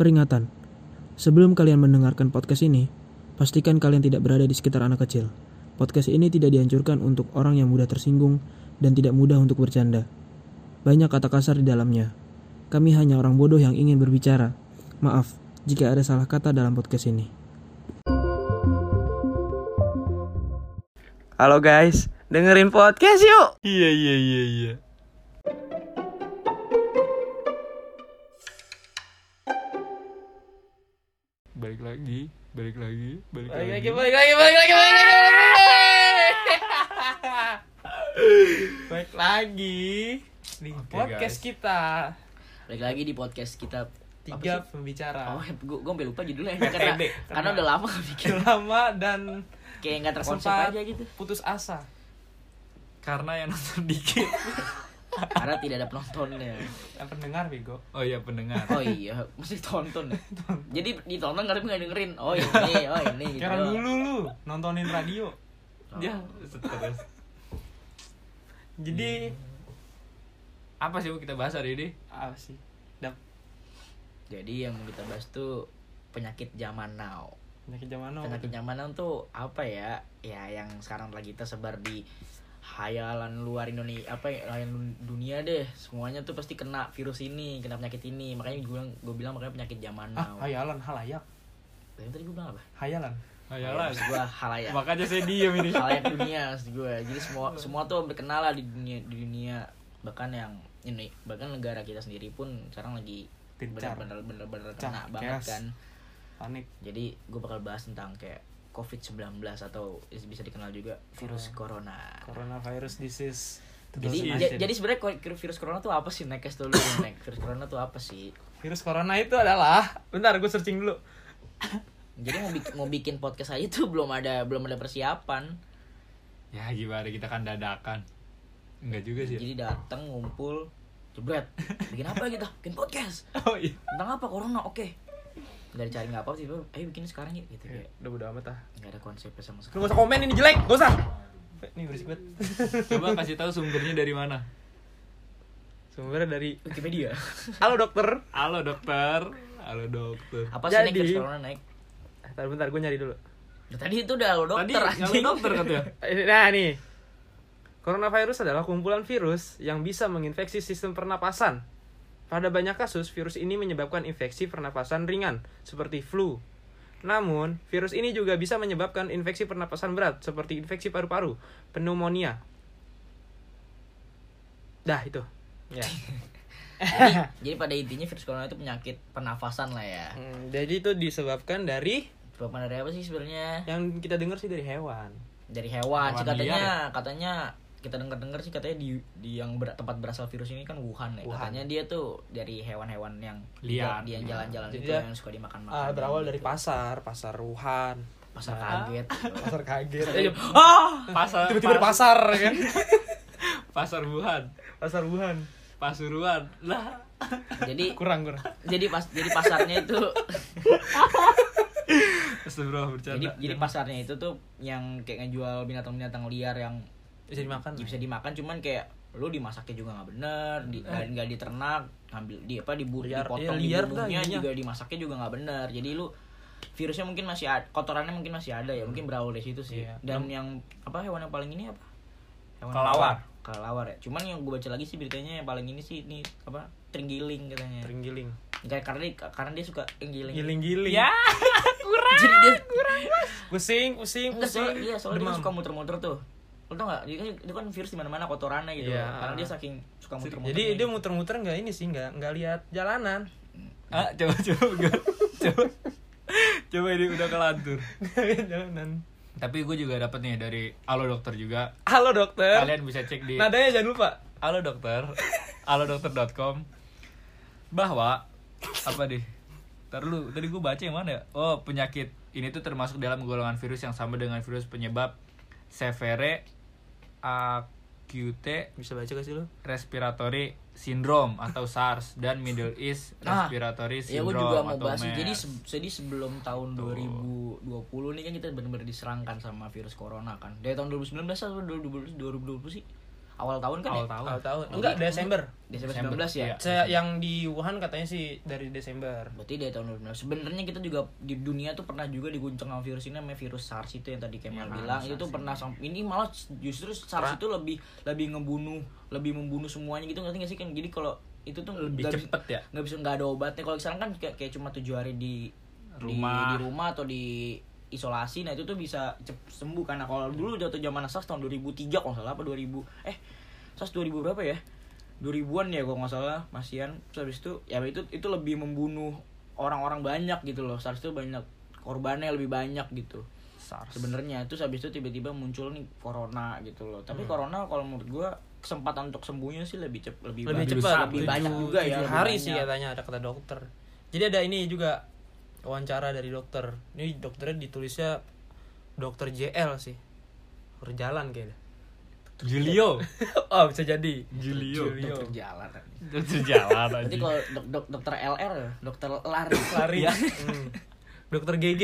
Peringatan, sebelum kalian mendengarkan podcast ini, pastikan kalian tidak berada di sekitar anak kecil. Podcast ini tidak dianjurkan untuk orang yang mudah tersinggung dan tidak mudah untuk bercanda. Banyak kata kasar di dalamnya. Kami hanya orang bodoh yang ingin berbicara. Maaf jika ada salah kata dalam podcast ini. Halo guys, dengerin podcast yuk. Iya iya iya iya. Balik lagi, balik lagi, balik, lagi. balik lagi, balik lagi, balik lagi. Balik lagi di Oke, podcast guys. kita. Balik lagi di podcast kita Tiga pembicara. Oh, gue gue sampai lupa judulnya karena, karena udah lama bikin lama dan kayak nggak terkonsep aja gitu. putus asa. Karena yang nonton dikit. Karena tidak ada penontonnya. Yang pendengar bego. Oh iya pendengar. Oh iya, mesti tonton. ya. Jadi ditonton tapi nggak dengerin. Oh ini, oh ini gitu. Kayak dulu lu nontonin radio. Ya, stres. Jadi Apa sih yang kita bahas hari ini? apa sih? Dap Jadi yang mau kita bahas tuh penyakit zaman now. penyakit zaman now. Penyakit zaman now tuh apa ya? Ya yang sekarang lagi tersebar di hayalan luar Indonesia apa ya hayalan dunia deh. Semuanya tuh pasti kena virus ini kena penyakit ini. Makanya gue bilang gue bilang makanya penyakit zaman Ah, now. hayalan halayak. Tadi tadi gue bilang apa? Hayalan. Maksud gue halayak. Makanya saya diem ini. halayak dunia maksud gue jadi semua semua tuh berkenal lah di dunia di dunia. Bahkan yang ini bahkan negara kita sendiri pun sekarang lagi bener-bener bener-bener Cah, kena banget chaos. kan. Panik. jadi gue bakal bahas tentang kayak COVID-19 atau bisa dikenal juga virus corona. Coronavirus disease. jadi ja- jadi sebenarnya virus corona tuh apa sih? Nekes dulu nek virus corona tuh apa sih? Virus corona itu adalah bentar gue searching dulu. Jadi mau bikin mau bikin podcast aja tuh belum ada belum ada persiapan. Ya gimana kita kan dadakan. Enggak juga sih. jadi datang ngumpul jebret. Bikin apa kita? Bikin podcast. Oh iya. tentang apa? Corona oke nggak dicari nggak apa sih ayo bikin sekarang ya gitu kayak. udah bodo amat ah. Nggak ada konsepnya sama lu sekali. Gak usah komen ini jelek gak usah. Ini berisik banget. Coba kasih tahu sumbernya dari mana. sumbernya dari Wikipedia. Halo dokter. Halo dokter. Halo dokter. apa sih naik Jadi- virus corona naik Bentar, bentar gue nyari dulu. Nah, tadi itu udah lo Tadi dokter nyari anjing. dokter katanya. Nah nih. Coronavirus adalah kumpulan virus yang bisa menginfeksi sistem pernapasan. Pada banyak kasus, virus ini menyebabkan infeksi pernapasan ringan, seperti flu. Namun, virus ini juga bisa menyebabkan infeksi pernapasan berat, seperti infeksi paru-paru, pneumonia. Dah, itu. Ya. jadi, jadi pada intinya virus corona itu penyakit pernafasan lah ya Hmm, jadi itu disebabkan dari Sebab dari apa sih sebenarnya yang kita dengar sih dari hewan. dari hewan, sih Hewan katanya liar katanya kita dengar dengar sih katanya di di yang ber- tempat berasal virus ini kan Wuhan ya Wuhan. katanya dia tuh dari hewan-hewan yang Liar. dia yang jalan-jalan itu dia, yang suka dimakan makan Ah, berawal dari pasar, pasar Wuhan. pasar Ah. kaget Pasar kaget. ah Pasar. Tiba-tiba pasar kan. Pasar Wuhan. Pasar Wuhan. Pasuruan. Lah. jadi Kurang, kurang. jadi pas jadi pasarnya itu Astagfirullah bercanda. jadi jadi pasarnya itu tuh yang kayak ngejual binatang-binatang liar yang Bisa dimakan. bisa dimakan cuman kayak lu dimasaknya juga nggak bener di, nggak nggak diternak ngambil di apa dibu, Liar- dipotong iya, liar dah dibunuhnya intinya. juga dimasaknya juga nggak bener jadi lu virusnya mungkin masih ada kotorannya mungkin masih ada ya mungkin berawal dari situ sih Iya. dan yang apa hewan yang paling ini apa hewan Kelawar. kelawar ya cuman yang gue baca lagi sih beritanya yang paling ini sih ini apa terenggiling katanya Terenggiling. Kayak karena dia karena dia suka enggiling Giling-giling. Ya. jadi dia Pusing, pusing, pusing. soalnya, iya, soalnya dia Demam. kan suka muter-muter tuh. Lo tau gak? Dia kan, dia kan virus di mana-mana kotorannya gitu. Iya. Karena dia saking suka muter-muter. Jadi dia muter-muter nggak ini sih nggak nggak lihat jalanan. Ah, coba coba coba. coba. Coba ini udah kelantur. Nggak lihat jalanan. Tapi gue juga dapat nih dari Halo Dokter juga. Halo dokter. Kalian bisa cek di Nadanya jangan lupa. Halo Dokter. Halodokter.com bahwa apa deh? Ntar lu, tadi gue baca yang mana ya? Oh, penyakit ini tuh termasuk dalam golongan virus yang sama dengan virus penyebab severe acute Bisa baca gak sih? Ah. respiratory syndrome atau SARS dan Middle East Nah, respiratory Ya gue syndrome juga mau atau bahas nih. Jadi MERS. se- jadi sebelum tahun 2020 nih kan kita benar-benar diserangkan sama virus corona kan. Dari tahun 2019 atau 2020, 2020 sih? Awal tahun kan Awal ya? tahun. Awal tahun. Enggak, Desember. Desember Desember, 19 ya iya. Saya yang di Wuhan katanya sih dari Desember. berarti dari tahun 2019 sebenarnya kita juga di dunia tuh pernah juga diguncang sama virus ini namanya virus SARS itu yang tadi Kemal Iya, bilang SARS itu pernah sam- ini malah justru SARS itu lebih lebih ngebunuh lebih membunuh semuanya gitu ngerti gak sih kan jadi kalau itu tuh Lebih nggak bisa- cepet ya? nggak bisa nggak ada obatnya kalau sekarang kan kayak, kayak cuma tujuh hari di di- Rumah. di, rumah atau di isolasi nah itu tuh bisa sembuh karena kalau dulu jatuh zaman SARS tahun 2003 kalau salah apa 2000 eh SARS 2000 berapa ya 2000-an ya kalau nggak salah masian terus habis itu ya itu itu lebih membunuh orang-orang banyak gitu loh SARS itu banyak korbannya lebih banyak gitu SARS. sebenarnya terus habis itu tiba-tiba muncul nih corona gitu loh tapi Hmm. corona kalau menurut gua kesempatan untuk sembuhnya sih lebih cep lebih, Lebih cepat, lebih banyak juga ya hari banyak. sih katanya ada kata dokter. Jadi ada ini juga wawancara dari dokter. Ini dokternya ditulisnya dokter JL sih. Berjalan kayaknya. Julio. oh, bisa jadi. Julio. dokter jalan Dokter jalan aja. kalau dok, dok, dokter LR, dokter lari, Lari. ya. Hmm. Dokter GG,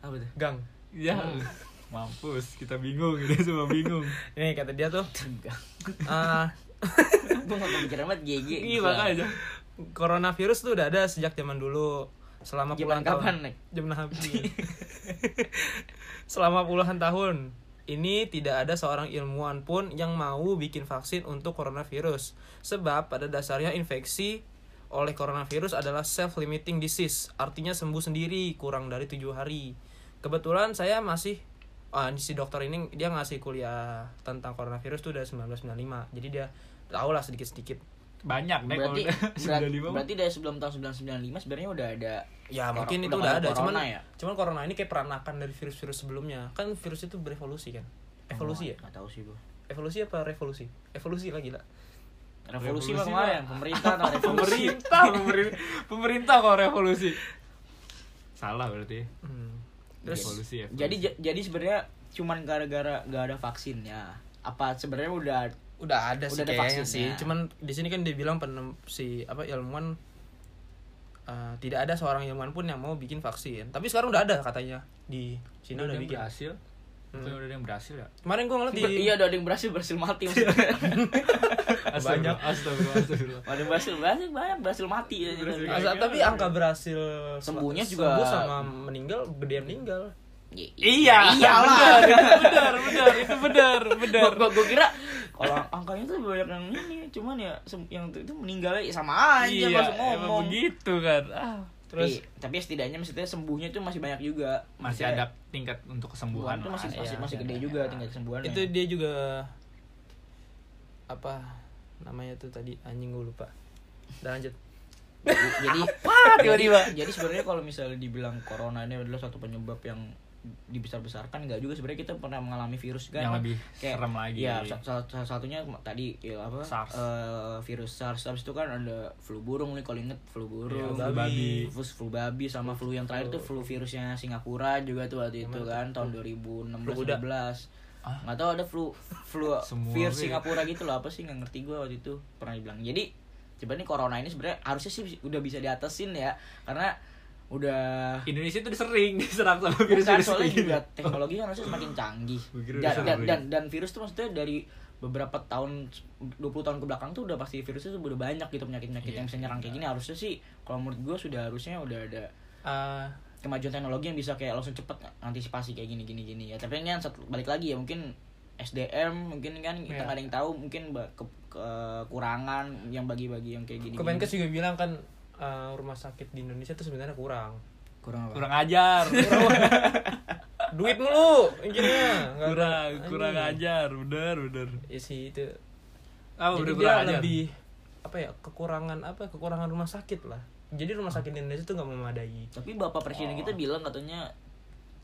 Apa tuh? Gang. Ya. Mampus, kita bingung, kita semua bingung. Ini kata dia tuh ah Gue gak kepikiran banget GG. Iya makanya. coronavirus tuh udah ada sejak zaman dulu. Selama puluhan kapan, tahun. Nek? Zaman Nabi. Selama puluhan tahun. Ini tidak ada seorang ilmuwan pun yang mau bikin vaksin untuk coronavirus. Sebab pada dasarnya infeksi oleh coronavirus adalah self-limiting disease. Artinya sembuh sendiri kurang dari tujuh hari. Kebetulan saya masih ah, si dokter ini dia ngasih kuliah tentang coronavirus tuh dari 1995. Jadi dia tahu lah sedikit-sedikit. Banyak deh kalau Berarti udah berat- 95 mah. berarti dari sebelum tahun 1995 sebenarnya udah ada Ya mungkin itu udah udah ada ada, cuman corona ya? cuman corona ini kayak peranakan dari virus-virus sebelumnya. Kan virus itu berevolusi kan? Evolusi ya? Gak tahu sih gue. Evolusi apa revolusi? Evolusi lagi lah. Revolusi, Revolusi mah kemarin, pemerintah nah revolusi. pemerintah pemerintah pemerintah kok revolusi salah berarti Hmm. Terus revolusi ya Jadi jadi sebenarnya cuman gara-gara gak ada vaksinnya. Apa sebenarnya udah udah ada Udah sih ada kayaknya vaksinnya. sih. Cuman di sini kan dia bilang penem, si apa ilmuwan eh, tidak ada seorang ilmuwan pun yang mau bikin vaksin. Tapi sekarang udah ada katanya di Cina udah, udah, bikin. berhasil Hmm. Udah ada yang berhasil ya Kemarin gua ngeliat di iya udah ada yang berhasil berhasil mati maksudnya. Banyak. astagfirullah astagfirullah ada yang berhasil berhasil banyak berhasil mati ya, Berhasil. gitu. Asa- tapi angka berhasil Sembuhnya sembuh juga- sama meninggal gede yang meninggal. I- iya iyalah. benar benar itu benar benar gua kira kalau angkanya tuh banyak yang ini cuman ya yang itu, itu meninggalnya ya sama aja iya langsung ngomong begitu kan ah terus tapi, tapi setidaknya maksudnya sembuhnya tuh masih banyak juga masih Maksudnya, ada tingkat untuk kesembuhan kesembuhan tuh masih lah. masih, Iya, masih gede juga tingkat kesembuhannya itu dia juga apa namanya tuh tadi anjing gue lupa. Udah lanjut. jadi tiba-tiba? jadi, jadi sebenarnya kalau misalnya dibilang corona ini adalah satu penyebab yang dibesar-besarkan enggak juga sebenarnya kita pernah mengalami virus kan Yang lebih serem lagi. ya sa- salah, salah satunya tadi ya apa SARS. eh, virus SARS habis itu kan ada flu burung nih kalau inget flu burung Iya, flu babi. terus flu babi sama flu yang terakhir tuh flu virusnya Singapura juga tuh waktu itu kan tahun 2016 Flu kuda. 2017 Ah. nggak tahu ada flu flu virus. Singapura gitu loh apa sih nggak ngerti gue waktu itu pernah dibilang jadi sebenarnya corona ini sebenarnya harusnya sih udah bisa diatasin ya karena udah. Indonesia tuh sering diserang sama virus Bukan, virus soalnya gitu. juga teknologi kan harusnya semakin canggih. Dan, dan, dan, dan virus tuh maksudnya dari beberapa tahun 20 tahun ke belakang tuh udah pasti virusnya tuh udah banyak gitu penyakit-penyakit Iya, yang bisa nyerang kayak gini. Harusnya sih kalau menurut gue sudah harusnya udah ada Eh, kemajuan teknologi yang bisa kayak langsung cepet antisipasi kayak gini gini gini. Ya tapi ini kan balik lagi ya mungkin SDM mungkin kan kita Iya. nggak ada yang tahu mungkin ke, kekurangan yang bagi-bagi yang kayak gini Kemenkes juga bilang kan eh, rumah sakit di Indonesia tuh sebenarnya kurang. kurang apa? kurang ajar Duit mulu intinya. Kurang kurang anjing. ajar bener bener Ya sih itu. ah Jadi udah dia kurang ajar lebih apa ya kekurangan apa kekurangan rumah sakit lah. Jadi rumah sakit di Indonesia tuh nggak memadai. Tapi Bapak Presiden Oh. kita bilang katanya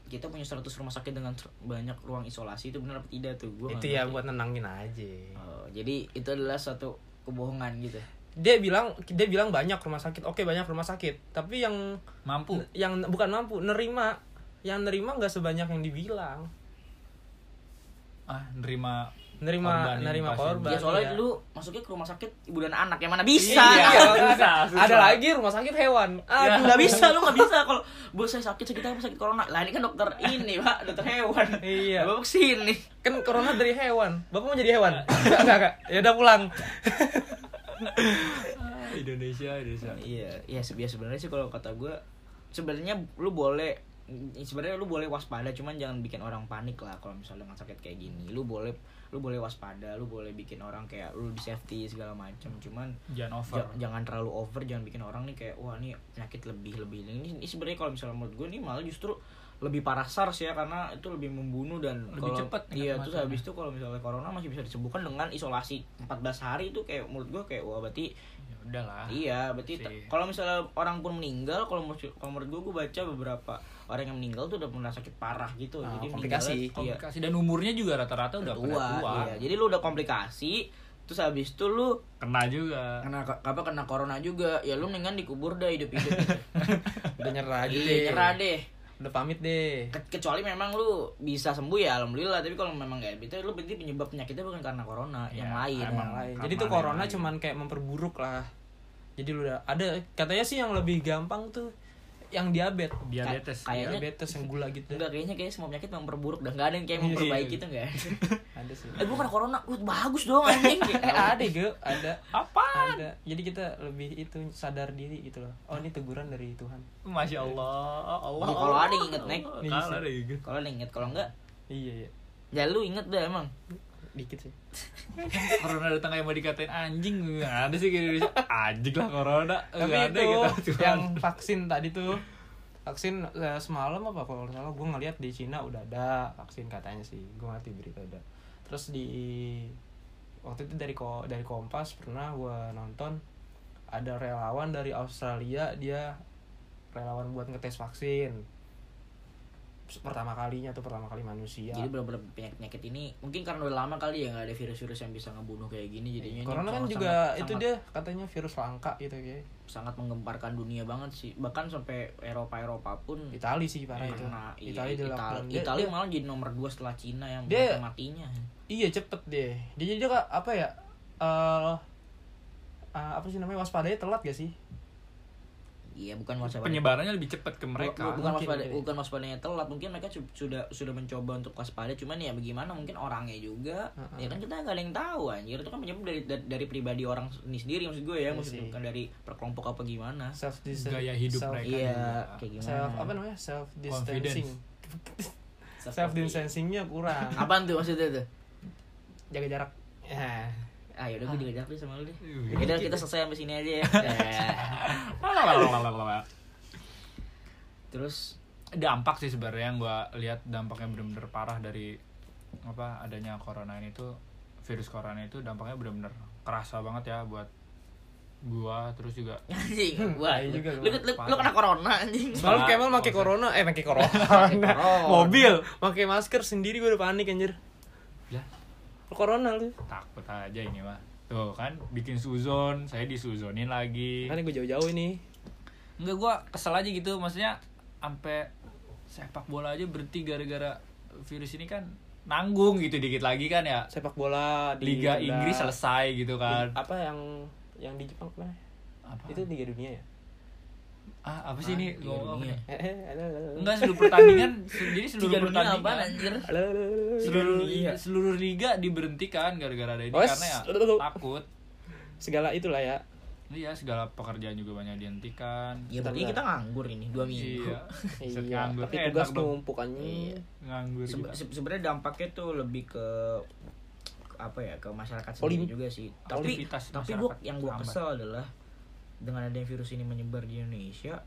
kita punya 100 rumah sakit dengan banyak ruang isolasi itu benar apa tidak tuh? Gua itu ya ngerti. buat nenangin aja. Oh, jadi itu adalah suatu kebohongan gitu. Dia bilang dia bilang banyak rumah sakit. Oke banyak rumah sakit. Tapi yang mampu yang bukan mampu nerima yang nerima nggak sebanyak yang dibilang. ah nerima nerima Korban nerima korban Ya soalnya iya. lu masuknya ke rumah sakit ibu dan anak yang mana bisa. Iya, susah, ada, susah. ada lagi rumah sakit hewan. Aduh, nggak bisa lu nggak bisa kalau bos saya sakit sakit apa sakit corona. Lah ini kan dokter ini pak dokter hewan. Iya. Bapak sini. Kan corona dari hewan. Bapak mau jadi hewan? Enggak, enggak, enggak. Ya udah pulang. Indonesia Indonesia. Iya, iya ya sebenarnya sih kalau kata gue sebenarnya lu boleh sebenarnya lu boleh waspada cuman jangan bikin orang panik lah kalau misalnya dengan sakit kayak gini. Lu boleh lu boleh waspada lu boleh bikin orang kayak lu di safety segala macam cuman jangan over. ja- jangan terlalu over jangan bikin orang nih kayak wah ini penyakit lebih lebih ini, ini sebenarnya kalau misalnya menurut gue nih malah justru lebih parah SARS ya karena itu lebih membunuh dan Lebih kalau- cepet iya terus habis itu kalau misalnya corona masih bisa disembuhkan dengan isolasi 14 hari itu kayak menurut gue kayak wah berarti ya udahlah Iya, berarti Si- kalau misalnya orang pun meninggal, kalau kalau menurut gue, gue baca beberapa orang yang meninggal tuh udah pernah sakit parah gitu. Ah, Jadi komplikasi. Iya, komplikasi dan umurnya juga rata-rata udah tua, tua Iya. Jadi lu udah komplikasi, terus habis itu lu kena juga kena apa kena corona juga, ya lu mendingan dikubur dah hidup-hidup. gitu. Udah nyerah aja Iya, deh. nyerah deh. Udah pamit deh. Ke- kecuali memang lu bisa sembuh ya alhamdulillah tapi kalau memang nggak bisa lu berarti penyebab penyakitnya bukan karena corona yang Ya, lain emang. lain. Karena Jadi tuh yang corona cuman kayak memperburuk lah. Jadi lu udah ada katanya sih yang lebih gampang tuh yang diabetes. diabetes Kayaknya- Diabetes yang gula gitu. enggak kayaknya kayak semua penyakit memperburuk dan nggak ada yang kayak Iya. memperbaiki itu enggak Ada sih. eh kena corona wah bagus dong anjing Eh ada ge, ada. apa Ada. Jadi kita lebih itu sadar diri gitu loh. Oh ini teguran dari Tuhan. masya allah allah Ya, kalau ada yang inget, Nek. kalau ada yang inget kalau ada inget kalau enggak Iya iya. ya lu inget dah emang Dikit sih. corona datang kayak mau dikatain anjing nggak ada sih kayak di Indonesia anjing lah corona. Tapi nggak ada itu gitu yang vaksin tadi tuh vaksin eh, semalam apa kalau nggak salah gue ngeliat di Cina udah ada vaksin katanya sih gue ngerti berita udah. Terus di waktu itu dari ko dari Kompas pernah gue nonton ada relawan dari Australia dia relawan buat ngetes vaksin pertama kalinya tuh pertama kali manusia jadi benar-benar penyakit ini mungkin karena udah lama kali ya nggak ada virus-virus yang bisa ngebunuh kayak gini jadinya Corona kan sangat- juga sangat- itu sangat- dia katanya virus langka gitu kayak sangat menggemparkan dunia banget sih bahkan sampai Eropa Eropa pun Itali sih parah Iya. itu iya, Itali di Itali. Dia- Itali dia- malah jadi nomor dua setelah Cina yang Dia- matinya Iya cepet deh. Dia jadi dia apa ya? eh eh, apa sih namanya waspadanya telat gak sih? Iya bukan waspada penyebarannya lebih cepat ke mereka Bu- bukan Mungkin, waspada bukan waspadanya telat mungkin mereka su- sudah sudah mencoba untuk waspada cuman ya bagaimana mungkin orangnya juga Heeh. ya kan kita nggak ada yang tahu anjir itu kan penyebab dari dari, dari pribadi orang ini sendiri maksud gue ya Iya maksudnya sih. bukan dari perkelompok apa gimana Self Gaya hidup self, mereka. iya juga. kayak gimana Self apa namanya? Self distancing. Self- Self distancingnya kurang. apaan tuh maksudnya tuh Jaga jarak. Ya. Ah yaudah gue juga jarak deh sama lu deh Iya. Yaudah kita selesai sampai sini aja ya terus dampak sih sebenarnya yang gua lihat dampaknya bener-bener parah dari apa adanya corona ini tuh virus corona itu dampaknya bener-bener kerasa banget ya buat gua terus juga anjing wah Tai juga lu. lu, lu, lu kena corona anjing Semalam Kemal pakai corona, eh pakai corona. corona. Mobil pakai masker sendiri gue udah panik anjir. ya Lu corona lu. takut aja ini mah tuh kan bikin suzon saya disuzonin lagi Kan gue jauh-jauh ini. Enggak gua kesel aja gitu maksudnya sampai sepak bola aja berhenti gara-gara virus ini kan nanggung gitu dikit lagi kan ya Sepak bola di Liga. Inggris selesai gitu kan Apa yang yang di Jepang mana? apa Itu Liga Dunia ya? Ah apa sih Ah, ini Ngomong apa Dunia. nih? Eh, eh, halo. enggak seluruh pertandingan jadi seluruh tiga pertandingan apaan anjir seluruh Liga. seluruh liga diberhentikan gara-gara ada ini Oh, karena ya takut segala itulah ya. iya segala pekerjaan juga banyak dihentikan ya berarti kita nganggur ini dua minggu iya Set Iya, nganggur tapi Enak tugas numpuk. Iya. nganggur Se- se- sebenarnya dampaknya tuh lebih ke apa ya ke masyarakat Olim- sendiri juga sih tapi tapi gua yang gua kesel adalah dengan adanya virus ini menyebar di Indonesia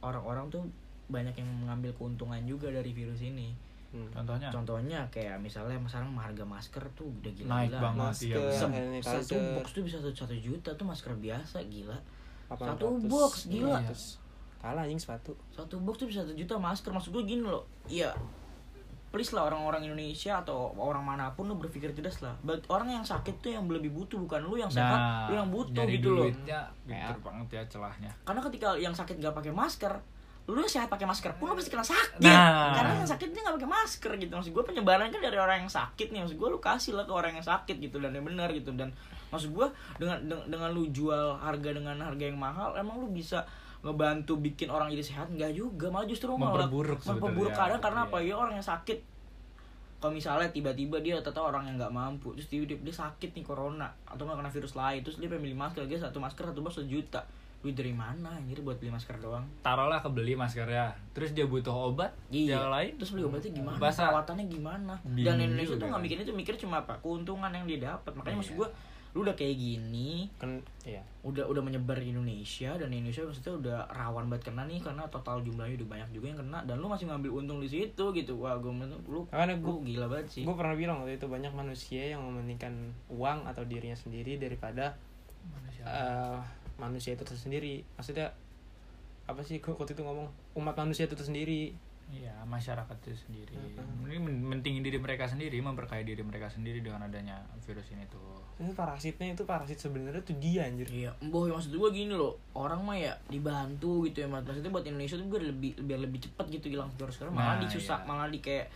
orang-orang tuh banyak yang mengambil keuntungan juga dari virus ini Hmm. contohnya contohnya kayak misalnya sekarang harga masker tuh udah gila Naik gila banget. Masker, iya, bener. sanitizer, satu box tuh bisa satu, satu juta tuh masker biasa gila 800. satu box, gila. 800. Kalah anjing sepatu. satu box tuh bisa satu juta masker maksud gue gini loh iya please lah orang-orang Indonesia atau orang mana pun lu berpikir cerdas lah. Bagi orang yang sakit tuh yang lebih butuh bukan lu yang sehat lu yang butuh Nah, gitu loh. pinter banget ya celahnya. Karena ketika yang sakit gak pakai masker lu sehat pakai masker pun lu pasti kena sakit. Nah. karena yang sakit dia nggak pakai masker gitu. Maksud gue penyebaran kan dari orang yang sakit nih. Maksud gue lu kasih lah ke orang yang sakit gitu dan yang benar gitu. Dan maksud gue dengan dengan, dengan lu jual harga dengan harga yang mahal emang lu bisa ngebantu bikin orang jadi sehat? Nggak juga malah justru malah Memperburuk memperburuk sebetulnya. keadaan karena Iya. apa ya orang yang sakit. Kalau misalnya tiba-tiba dia atau orang yang nggak mampu terus dia, dia, dia sakit nih corona atau nggak kena virus lain terus dia pengen beli masker dia satu masker satu box sejuta. Duit dari mana anjir buat beli masker doang? Taruhlah kebeli maskernya terus dia butuh obat yang lain? Terus beli obatnya gimana? Bahasa- perawatannya gimana? Dan Indonesia tuh nggak kan. mikir itu mikir cuma apa? Keuntungan yang dia dapat. Makanya maksud Iya. Gua lu udah kayak gini kan iya. udah udah menyebar di Indonesia dan Indonesia maksudnya udah rawan banget kena nih karena total jumlahnya udah banyak juga yang kena dan lu masih ngambil untung di situ gitu. Wah gue lu Makanya lu gila banget sih. gue pernah bilang waktu itu banyak manusia yang mementingkan uang atau dirinya sendiri daripada eh, manusia itu tersendiri. Maksudnya apa sih gue waktu itu ngomong? Umat manusia itu tersendiri Iya, masyarakat itu sendiri. Ini men- mentingin diri mereka sendiri, memperkaya diri mereka sendiri dengan adanya virus ini tuh. itu parasitnya itu parasit sebenarnya tuh dia anjir Iya, boh maksud gue gini loh, orang mah ya dibantu gitu ya mas. Maksudnya buat Indonesia tuh biar lebih biar lebih cepat gitu hilang virus sekarang malah Nah, disusah, iya. malah di kayak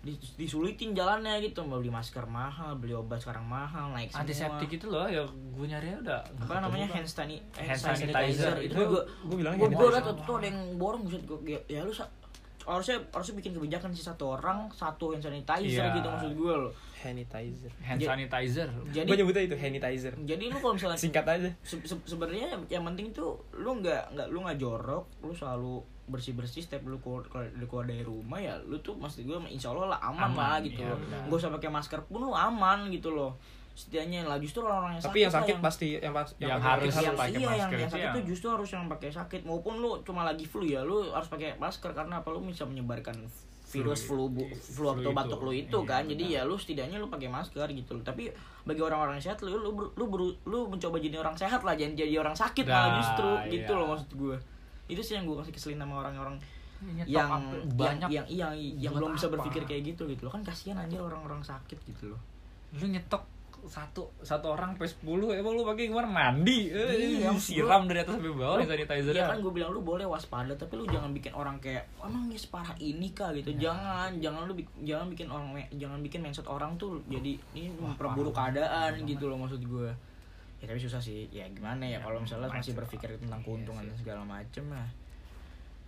di- disulitin jalannya gitu mau beli masker mahal beli obat sekarang mahal naik semua Antiseptik itu loh, ya gue nyari udah. apa namanya hand, stani- Hand sanitizer. itu Gua- juga gua bilangnya gue hand gue sanitizer. liat waktu itu ada yang borong buset gue ya, ya lu sa- harusnya harusnya bikin kebijakan sih satu orang satu hand sanitizer Iya. gitu maksud gue loh sanitizer Hand sanitizer. jadi gue nyebutnya itu sanitizer jadi lu kalau misalnya singkat aja se- se- sebenarnya yang, penting tuh lu nggak nggak lu nggak jorok lu selalu bersih bersih setiap lu keluar, keluar, lu keluar dari rumah ya lu tuh maksud gue insya Allah lah aman, Aman, lah gitu iya, loh benar. gak usah pakai masker pun lu aman gitu loh setidaknya lah justru orang-orang yang tapi yang sakit pasti yang pas Yang pakai harus sakit yang, pakai iya, yang, masker. Yang itu sakit yang- tuh justru harus yang pakai sakit. Maupun lu cuma lagi flu ya lu harus pakai masker. Karena apa? Lu bisa menyebarkan virus flu Flu- bu- flu flu atau itu. batuk lu itu Iya, kan. Jadi benar. ya lu setidaknya lu pakai masker gitu loh. Tapi bagi orang-orang yang sehat lu lu lu, beru- lu mencoba jadi orang sehat lah. Jangan jadi orang sakit malah Nah, justru. iya. gitu loh maksud gue itu sih yang gue kasih keselin sama orang-orang Nyetok yang yang banyak yang yang, yang buat belum bisa apa? berpikir kayak gitu gitu loh. Kan kasihan anjir orang-orang sakit gitu loh. Lu nyetok satu satu orang sampai 10 emang lu pakai gimana mandi. Eh, Iya, siram dari atas sampai bawah Lu- sanitizer Iya kan gue bilang lu boleh waspada tapi lu jangan bikin orang kayak "Oh, emang dia separah ini kah? gitu. Iya. jangan jangan lu jangan bikin orang jangan bikin mindset orang tuh jadi ini memperburuk keadaan gitu loh maksud gue ya tapi susah sih. Ya gimana ya, Ya, kalau misalnya masih berpikir tentang Iya keuntungan dan segala macem lah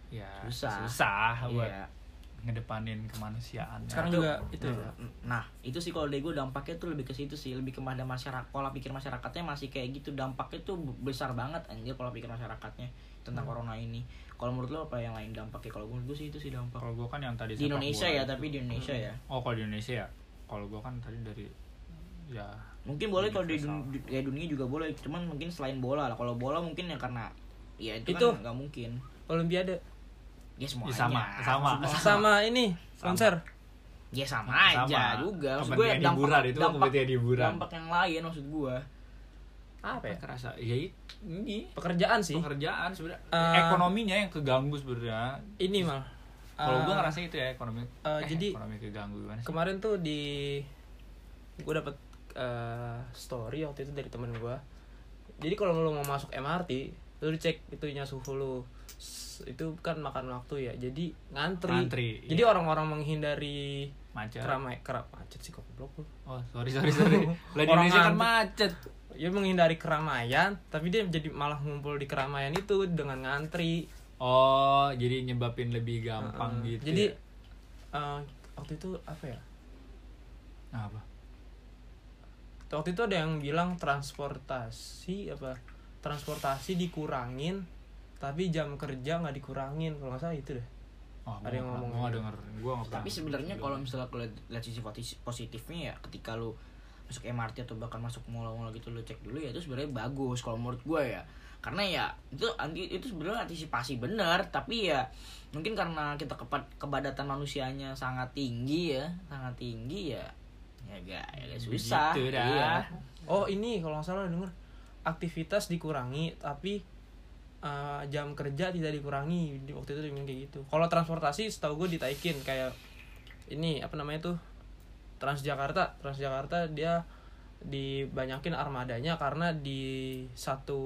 ya Susah. susah buat iya ngedepanin kemanusiaan sekarang Itu- juga itu Nah, nah itu sih kalau dari gue dampaknya tuh lebih ke situ sih lebih kepada masyarakat pola pikir masyarakatnya masih kayak gitu. Dampaknya tuh besar banget anjir pola pikir masyarakatnya tentang Hmm. corona ini. Kalau menurut lo apa yang lain dampaknya? Kalau menurut gue sih itu sih dampak. Kalau gua kan yang tadi di Indonesia ya itu. tapi di Indonesia ya. Oh kalau di Indonesia ya? Kalau gua kan tadi dari ya mungkin boleh kalau di Universal. dun- ya dunia juga boleh cuman mungkin selain bola lah. Kalau bola mungkin ya karena ya itu, Itu. kan nggak mungkin. Olimpiade ya semuanya Ya, sama, sama. Semua- sama ini konser? Ya sama, Sama. aja juga. Maksud gue Kepentingan hiburan, itu kan kepentingan hiburan. dampak yang lain maksud gue apa ya? Kerasa ya it- ini. Pekerjaan sih. Pekerjaan sebenarnya. Eh, ekonominya yang keganggu sebenarnya. ini mal. Kalau gua Eh, ngerasa itu ya ekonomi. eh, jadi- ekonomi keganggu gimana sih? kemarin tuh di gue dapet eh, story waktu itu dari temen gue jadi kalau lu mau masuk MRT lu cek itunya suhu lu. S- itu kan makan waktu ya. Jadi ngantri, Ngantri, jadi iya. orang-orang menghindari macet. keramai kerap macet sih kok goblok lu oh sorry sorry sorry. Orang Indonesia kan macet. Ya menghindari keramaian tapi dia jadi malah ngumpul di keramaian itu dengan ngantri. Oh jadi nyebabin lebih gampang Heeh. gitu jadi ya? eh, waktu itu apa ya? Nah, apa? Waktu itu ada yang bilang transportasi apa transportasi dikurangin tapi jam kerja nggak dikurangin kalau nggak salah itu deh oh, Ada yang ngomong gua gitu. denger gua nggak tapi sebenarnya kalau misalnya kalau lihat- sisi posi- positifnya ya ketika lu masuk MRT atau bahkan masuk mall-mall gitu lu cek dulu ya itu sebenarnya bagus kalau menurut gue ya karena ya itu anti itu sebenarnya antisipasi benar tapi ya mungkin karena kita kepa- kebadatan manusianya sangat tinggi ya sangat tinggi ya ya gak, ya gak susah Begitu dah. iya. oh ini kalau nggak salah denger aktivitas dikurangi tapi eh, jam kerja tidak dikurangi. Di waktu itu dia bilang kayak gitu. Kalau transportasi setahu gue ditaikin. Kayak ini apa namanya tuh Transjakarta. Transjakarta dia dibanyakin armadanya karena di satu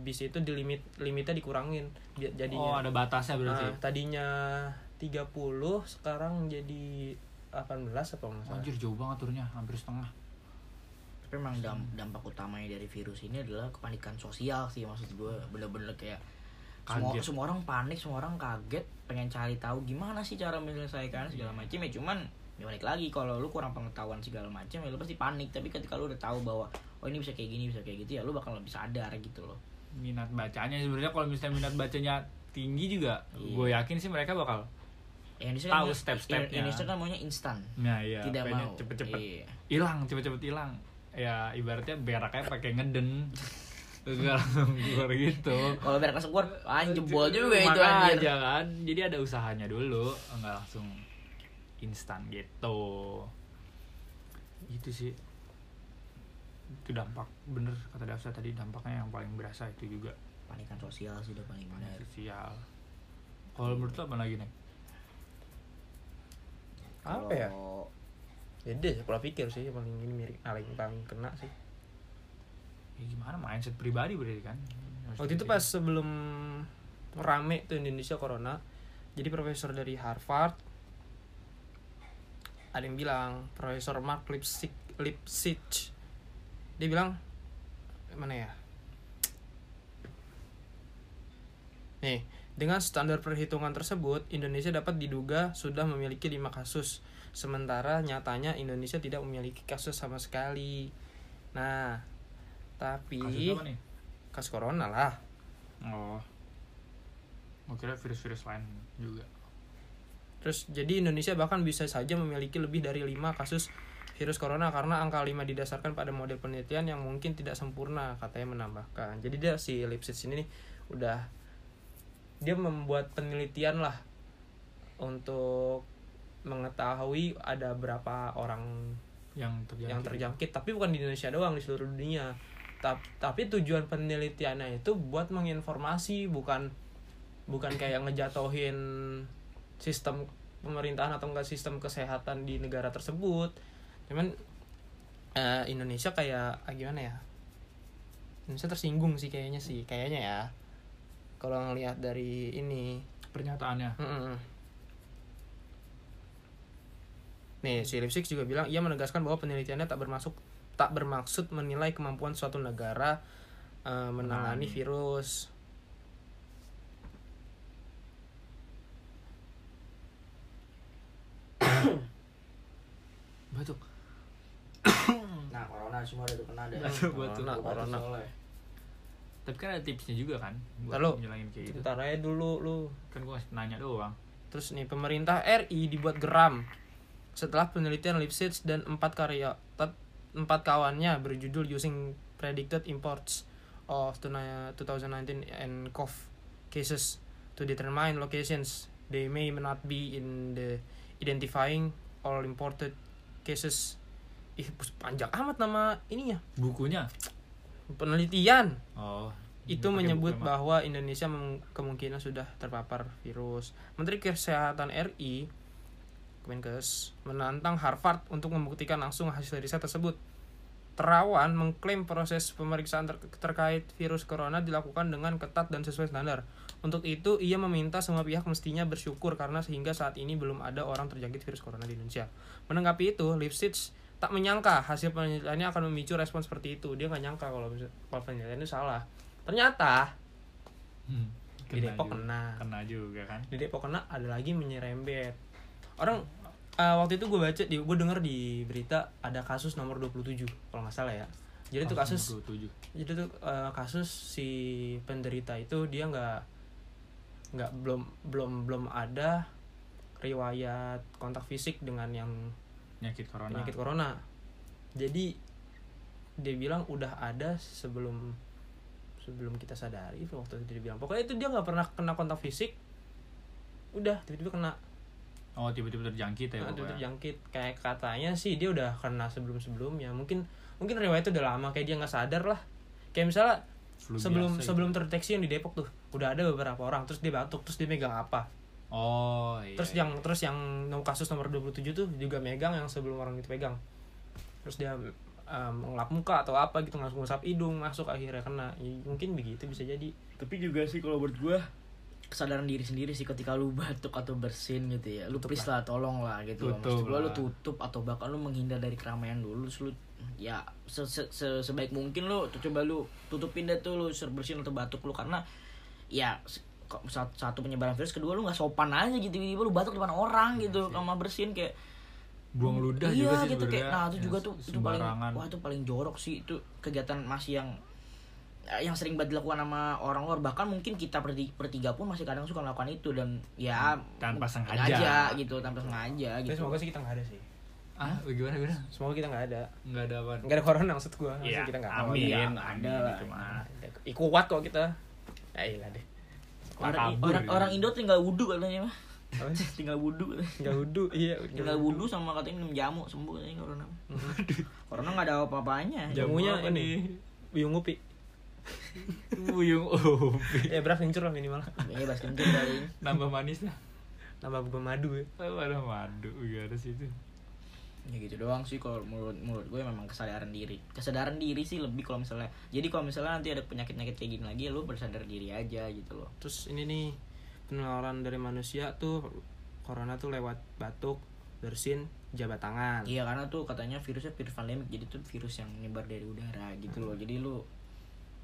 bis itu di limit limitnya dikurangin. Bi- Oh, jadinya ada batasnya berarti. Nah, tadinya 30 sekarang jadi 18 apa nggak salah. Anjir jauh banget turunnya, hampir setengah. Tapi emang dam- dampak utamanya dari virus ini adalah kepanikan sosial sih maksud gue bener-bener kayak semua, Kaget. semua orang panik semua orang kaget pengen cari tahu gimana sih cara menyelesaikan segala macam ya cuman ya balik lagi kalau lu kurang pengetahuan segala macam ya lu pasti panik tapi ketika lu udah tahu bahwa oh ini bisa kayak gini bisa kayak gitu ya lu bakal lebih sadar gitu loh Minat bacanya sebenarnya kalau misalnya minat bacanya tinggi juga, Iya. gue yakin sih mereka bakal. Ya, Tahu kan- step-stepnya. Indonesia kan maunya instan Nah iya, tidak mau cepet-cepet Iya. hilang, cepet-cepet hilang. Ya ibaratnya beraknya pakai ngeden. Gak langsung keluar gitu. kalau berak langsung keluar anjir jebol juga itu anjir kan. Jadi ada usahanya dulu, nggak langsung instan gitu. Itu sih. Itu dampak bener kata Dafsa tadi dampaknya yang paling berasa itu juga panikan sosial sih udah paling benar sosial. Kalau menurut lo apa lagi nih? Apa ya? Beda ya, pola pikir sih paling ini mirip paling paling kena sih. Ya gimana mindset pribadi berarti kan? Waktu itu pas sebelum rame tuh Indonesia corona, jadi profesor dari Harvard ada yang bilang Profesor Mark Lipsitch, Lipsitch dia bilang mana ya? Nih, dengan standar perhitungan tersebut, Indonesia dapat diduga sudah memiliki lima kasus, sementara nyatanya Indonesia tidak memiliki kasus sama sekali. Nah, tapi Kasus apa nih? kasus corona lah. Oh. Kira virus-virus lain juga. Terus jadi Indonesia bahkan bisa saja memiliki lebih dari 5 kasus virus corona karena angka 5 didasarkan pada model penelitian yang mungkin tidak sempurna, katanya menambahkan. Jadi dia si Lipsitch ini nih udah dia membuat penelitian lah untuk mengetahui ada berapa orang Yang terjadi. yang terjangkit, tapi bukan di Indonesia doang, di seluruh dunia. Ta- Tapi tujuan penelitiannya itu buat menginformasi, bukan bukan kayak ngejatohin sistem pemerintahan atau enggak sistem kesehatan di negara tersebut. Cuman eh, Indonesia kayak ah, gimana ya? Indonesia tersinggung sih kayaknya sih, kayaknya ya. Kalau ngelihat dari ini, Pernyataannya. Mm-mm. Nih, si Lipsitch juga bilang ia menegaskan bahwa penelitiannya tak bermasuk tak bermaksud menilai kemampuan suatu negara eh, menangani Menangani. virus. Batuk. nah corona semua udah kena deh Batuk, batuk. Corona, corona. soalnya. Tapi kan ada tipsnya juga kan buat Lalu, ngilangin kayak gitu. Sebentar aja dulu lu. Kan gua nanya doang. Terus nih pemerintah RI dibuat geram setelah penelitian Lipsitch dan empat karya empat kawannya berjudul Using Predicted Imports of 2019 and COV cases to determine locations they may not be in the identifying all imported cases. Ih, panjang amat nama ininya. Bukunya. Penelitian Oh. itu menyebut bahwa Indonesia kemungkinan sudah terpapar virus. Menteri Kesehatan RI Kemenkes menantang Harvard untuk membuktikan langsung hasil riset tersebut. Terawan mengklaim proses pemeriksaan ter- terkait virus corona dilakukan dengan ketat dan sesuai standar. Untuk itu, ia meminta semua pihak mestinya bersyukur karena sehingga saat ini belum ada orang terjangkit virus corona di Indonesia. Menanggapi itu, Lipsitch tak menyangka hasil penelitiannya akan memicu respon seperti itu. Dia nggak nyangka kalau, kalau penelitian itu salah. Ternyata Hmm, di kena Depok juga. kena. Kena juga kan. Di Depok kena ada lagi menyerempet. Orang eh, waktu itu gue baca di gue denger di berita ada kasus nomor 27 kalau nggak salah ya. Jadi itu kasus 27. jadi itu eh, kasus si penderita itu dia nggak nggak belum belum belum ada riwayat kontak fisik dengan yang Penyakit corona. penyakit corona. Jadi dia bilang udah ada sebelum sebelum kita sadari waktu itu dia bilang pokoknya itu dia nggak pernah kena kontak fisik udah tiba-tiba kena Oh, tiba-tiba terjangkit ya Nah, pokoknya. terjangkit. Kayak katanya sih dia udah kena sebelum sebelumnya mungkin mungkin riwayat itu udah lama kayak dia nggak sadar lah. Kayak misalnya Flu sebelum biasa sebelum terdeteksi yang di Depok tuh udah ada beberapa orang terus dia batuk terus dia megang apa. Oh, iya. terus iya. yang terus yang kasus nomor 27 tuh juga megang yang sebelum orang itu pegang. Terus dia em, ngelap muka atau apa gitu ngusap hidung masuk akhirnya kena. Ya, mungkin begitu bisa jadi. Tapi juga sih kalau menurut gue kesadaran diri sendiri sih ketika lu batuk atau bersin gitu ya. Lu please lah. tolong lah gitu. Tutup Maksud gua lu lah. tutup atau bahkan lu menghindar dari keramaian dulu lu ya se se- se- sebaik mungkin lu tuh coba lu tutupin deh tuh lu bersin atau batuk lu. Karena ya satu penyebaran virus kedua lu nggak sopan aja gitu tiba lu batuk depan orang gitu sama bersin kayak buang ludah iya juga sih gitu kayak nah itu juga Ya, tuh itu paling wah itu paling jorok sih itu kegiatan masih yang yang sering banget dilakukan sama orang luar bahkan mungkin kita berti- bertiga pun masih kadang suka melakukan itu dan ya Tanpa mungkin sengaja. aja gitu tanpa sengaja tapi gitu. semoga sih kita nggak ada sih. Ah gimana gimana? Semoga kita nggak ada. Nggak ada apa? Nggak ada corona maksud gua. Maksudnya Iya, kita nggak amin. iya, Amin, ada lah. Itu mah. Ih, kuat kok kita. Ya iyalah deh. Orang kabur orang, gitu. orang Indo tinggal wudhu katanya mah tinggal wudhu nggak wudhu iya. Tinggal wudhu sama katanya minum jamu sembuh katanya corona. Corona nggak ada apa-apanya. Jamunya apa ini nih? buyung upi buyung ya beras kencur lah minimal. Bebas kencur dari nambah manis lah nambah bukan madu ya. Ada madu gimana sih itu ya gitu doang sih kalau menurut menurut gue memang kesadaran diri. Kesadaran diri sih lebih kalau misalnya jadi kalau misalnya nanti ada penyakit penyakit kayak gini lagi ya lu bersadar diri aja gitu loh. Terus ini nih penularan dari manusia tuh corona tuh lewat batuk bersin jabat tangan. Iya karena tuh katanya virusnya virus pandemik jadi tuh virus yang nyebar dari udara gitu loh. Jadi lu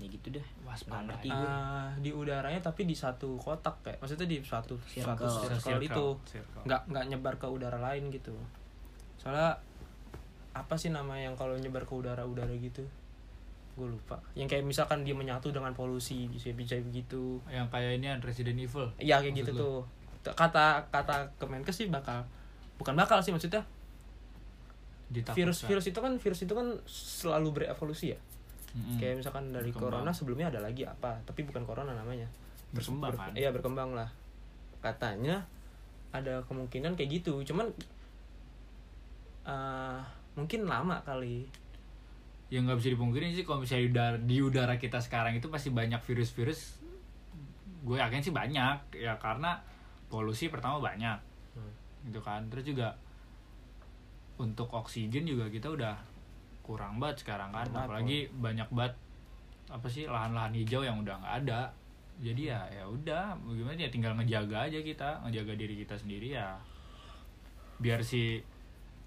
ya gitu deh ngerti gue Eh, di udaranya tapi di satu kotak kayak maksudnya di suatu Circle. suatu circle, Circle. itu. Circle. nggak nggak nyebar ke udara lain gitu. Soalnya apa sih nama yang kalau nyebar ke udara-udara gitu? Gue lupa. Yang kayak misalkan dia menyatu dengan polusi bisa bisa begitu. Yang kayak ini Resident Evil. Ya kayak gitu lu? tuh. Kata kata Kemenkes sih bakal bukan bakal sih maksudnya. Ditakutkan. virus virus itu kan virus itu kan selalu berevolusi ya Mm-mm. kayak misalkan dari Berkembang. corona sebelumnya ada lagi apa? Tapi bukan corona namanya. Terus Berkembang ber- kan? iya berkembang lah. Katanya ada kemungkinan kayak gitu. Cuman eh, mungkin lama kali. Yang nggak bisa dipungkiri sih. Kalau misalnya di udara, di udara kita sekarang itu pasti banyak virus-virus gue yakin sih banyak. Ya karena polusi pertama banyak. Hmm. gitu kan. Terus juga untuk oksigen juga kita udah kurang banget sekarang kan banget, apalagi banyak banget apa sih lahan-lahan hijau yang udah nggak ada. Jadi ya ya udah bagaimana ya tinggal ngejaga aja kita ngejaga diri kita sendiri ya. Biar si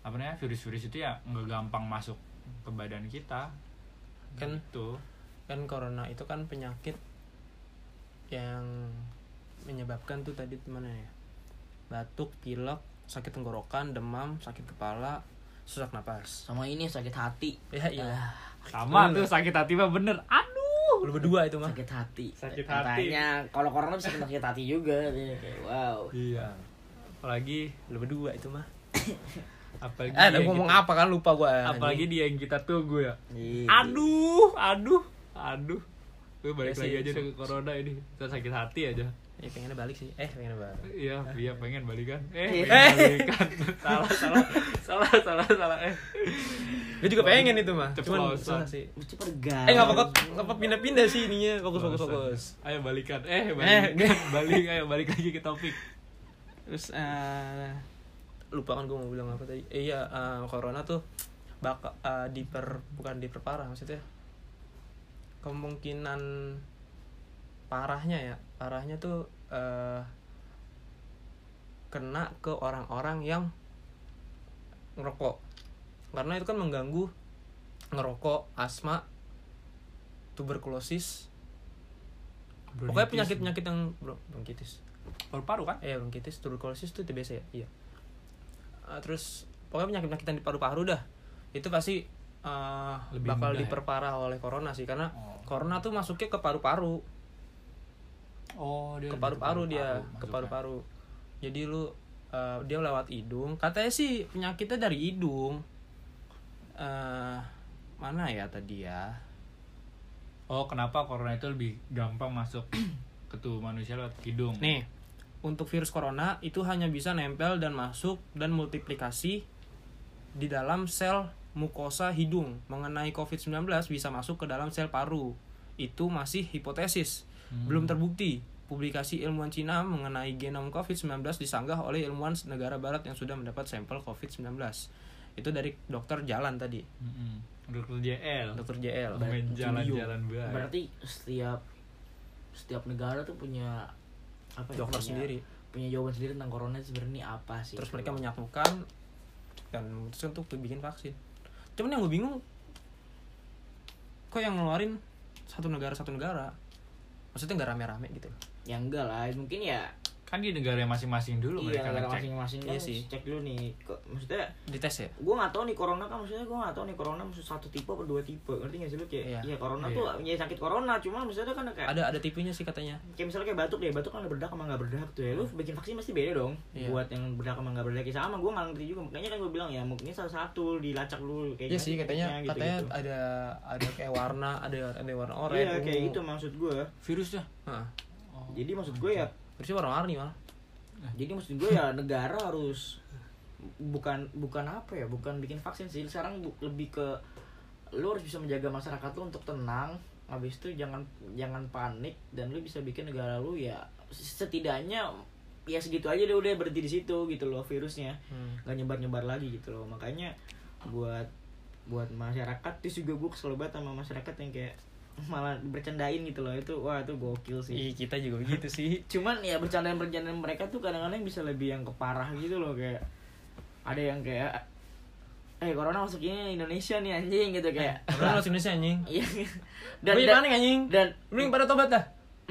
apa namanya virus-virus itu ya nggak gampang masuk ke badan kita. Kan tuh kan corona itu kan penyakit yang menyebabkan tuh tadi mana ya. Batuk pilek sakit tenggorokan demam sakit kepala sesak napas. Sama ini sakit hati. Ya iya. Ah, sama Bener. tuh sakit hati mah bener. Aduh. Lu berdua itu mah. Sakit hati. Sakit hati. katanya kalau corona bisa sakit hati juga. Kayak wow. Iya. Apalagi lu berdua itu mah. Apalagi eh ngomong kita- apa kan? Lupa gua. Apalagi dia yang kita tunggu ya. Iya. aduh aduh aduh. Gue balik Ya lagi sih, aja ke corona ini. Kita sakit hati aja ya pengennya balik sih. Eh pengennya balik. Iya iya pengen balikan. Eh Eh. pengen balikan. Salah salah. Salah salah salah. Eh. Gue juga pengen itu mah cuman susah sih. Mesti pergal. eh nggak apa nggak apa pindah pindah sih ininya. Fokus fokus fokus. Ayo balikan. Eh balikan balik. ayo balik lagi ke topik. Terus eh lupa kan gue mau bilang apa tadi. Eh, iya eh, corona tuh bakal eh, diper bukan diperparah maksudnya. Kemungkinan parahnya ya. Parahnya tuh eh kena ke orang-orang yang ngerokok. Karena itu kan mengganggu ngerokok asma tuberkulosis. Pokoknya penyakit penyakit yang bro bronkitis. Paru-paru kan? Eh bronkitis tuberkulosis itu TBC ya? Iya. Eh, terus pokoknya penyakit penyakit yang di paru-paru dah itu pasti eh, Lebih bakal ya? diperparah oleh corona sih. Karena Oh. corona tuh masuknya ke paru-paru oh dia ke paru-paru dia ke paru-paru. Jadi lu eh, dia lewat hidung. Katanya sih penyakitnya dari hidung. Eh mana ya tadi ya? Oh kenapa corona itu lebih gampang masuk ke tubuh manusia lewat hidung? Nih untuk virus corona itu hanya bisa nempel dan masuk dan multiplikasi di dalam sel mukosa hidung. Mengenai COVID-19 bisa masuk ke dalam sel paru. Itu masih hipotesis Hmm. belum terbukti publikasi ilmuwan Cina mengenai genom COVID-19 disanggah oleh ilmuwan negara barat yang sudah mendapat sampel COVID-19 itu dari dokter jalan tadi. Mm-mm. Dokter JL. dokter JL jalan-jalan berarti setiap setiap negara tuh punya apa ya, dokter punya- sendiri. punya jawaban sendiri tentang corona itu sebenarnya ini apa sih? Terus mereka menyatukan dan memutuskan untuk bikin vaksin. Cuman yang gue bingung kok yang ngeluarin satu negara satu negara maksudnya nggak rame-rame gitu? Ya enggak lah mungkin ya Kan di negara masing-masing dulu iya mereka negara masing-masing Iya kan sih. cek dulu nih kok maksudnya dites ya gue nggak tahu nih corona kan maksudnya gue nggak tahu nih corona maksud satu tipe atau dua tipe ngerti nggak sih lu kayak Iya. iya corona Iya. tuh ya sakit corona cuma maksudnya kan kayak ada ada tipenya sih katanya kayak misalnya kayak batuk deh batuk kan ada berdak sama nggak berdak tuh ya lu bikin vaksin pasti beda dong Iya. buat yang berdak sama nggak berdak ya sama gue nggak ngerti juga makanya kan gue bilang ya mungkin salah satu dilacak dulu kayak Iya sih katanya gitu, katanya gitu. ada ada kayak warna ada ada warna iya oranye kayak gitu maksud gue Virusnya. Heeh. Oh. jadi maksud gue ya Terusnya warna-warni malah. Jadi maksud gue ya negara harus bukan bukan apa ya bukan bikin vaksin sih. Sekarang bu- lebih ke lu harus bisa menjaga masyarakat lu untuk tenang habis itu jangan jangan panik dan lu bisa bikin negara lu ya setidaknya ya segitu aja deh udah berhenti di situ gitu loh virusnya. Hmm. nggak nyebar nyebar lagi gitu loh. Makanya buat buat masyarakat terus juga gue kesel banget sama masyarakat yang kayak malah bercandain gitu loh. Itu wah itu gokil sih. Ih, kita juga begitu sih. Cuman ya bercandaan bercandaan mereka tuh kadang-kadang bisa lebih yang keparah gitu loh kayak ada yang kayak eh corona masuk ini Indonesia nih anjing gitu kayak. Orang langsung Indonesia anjing. Iya. Dan dan anjing? dan Mending pada tobat dah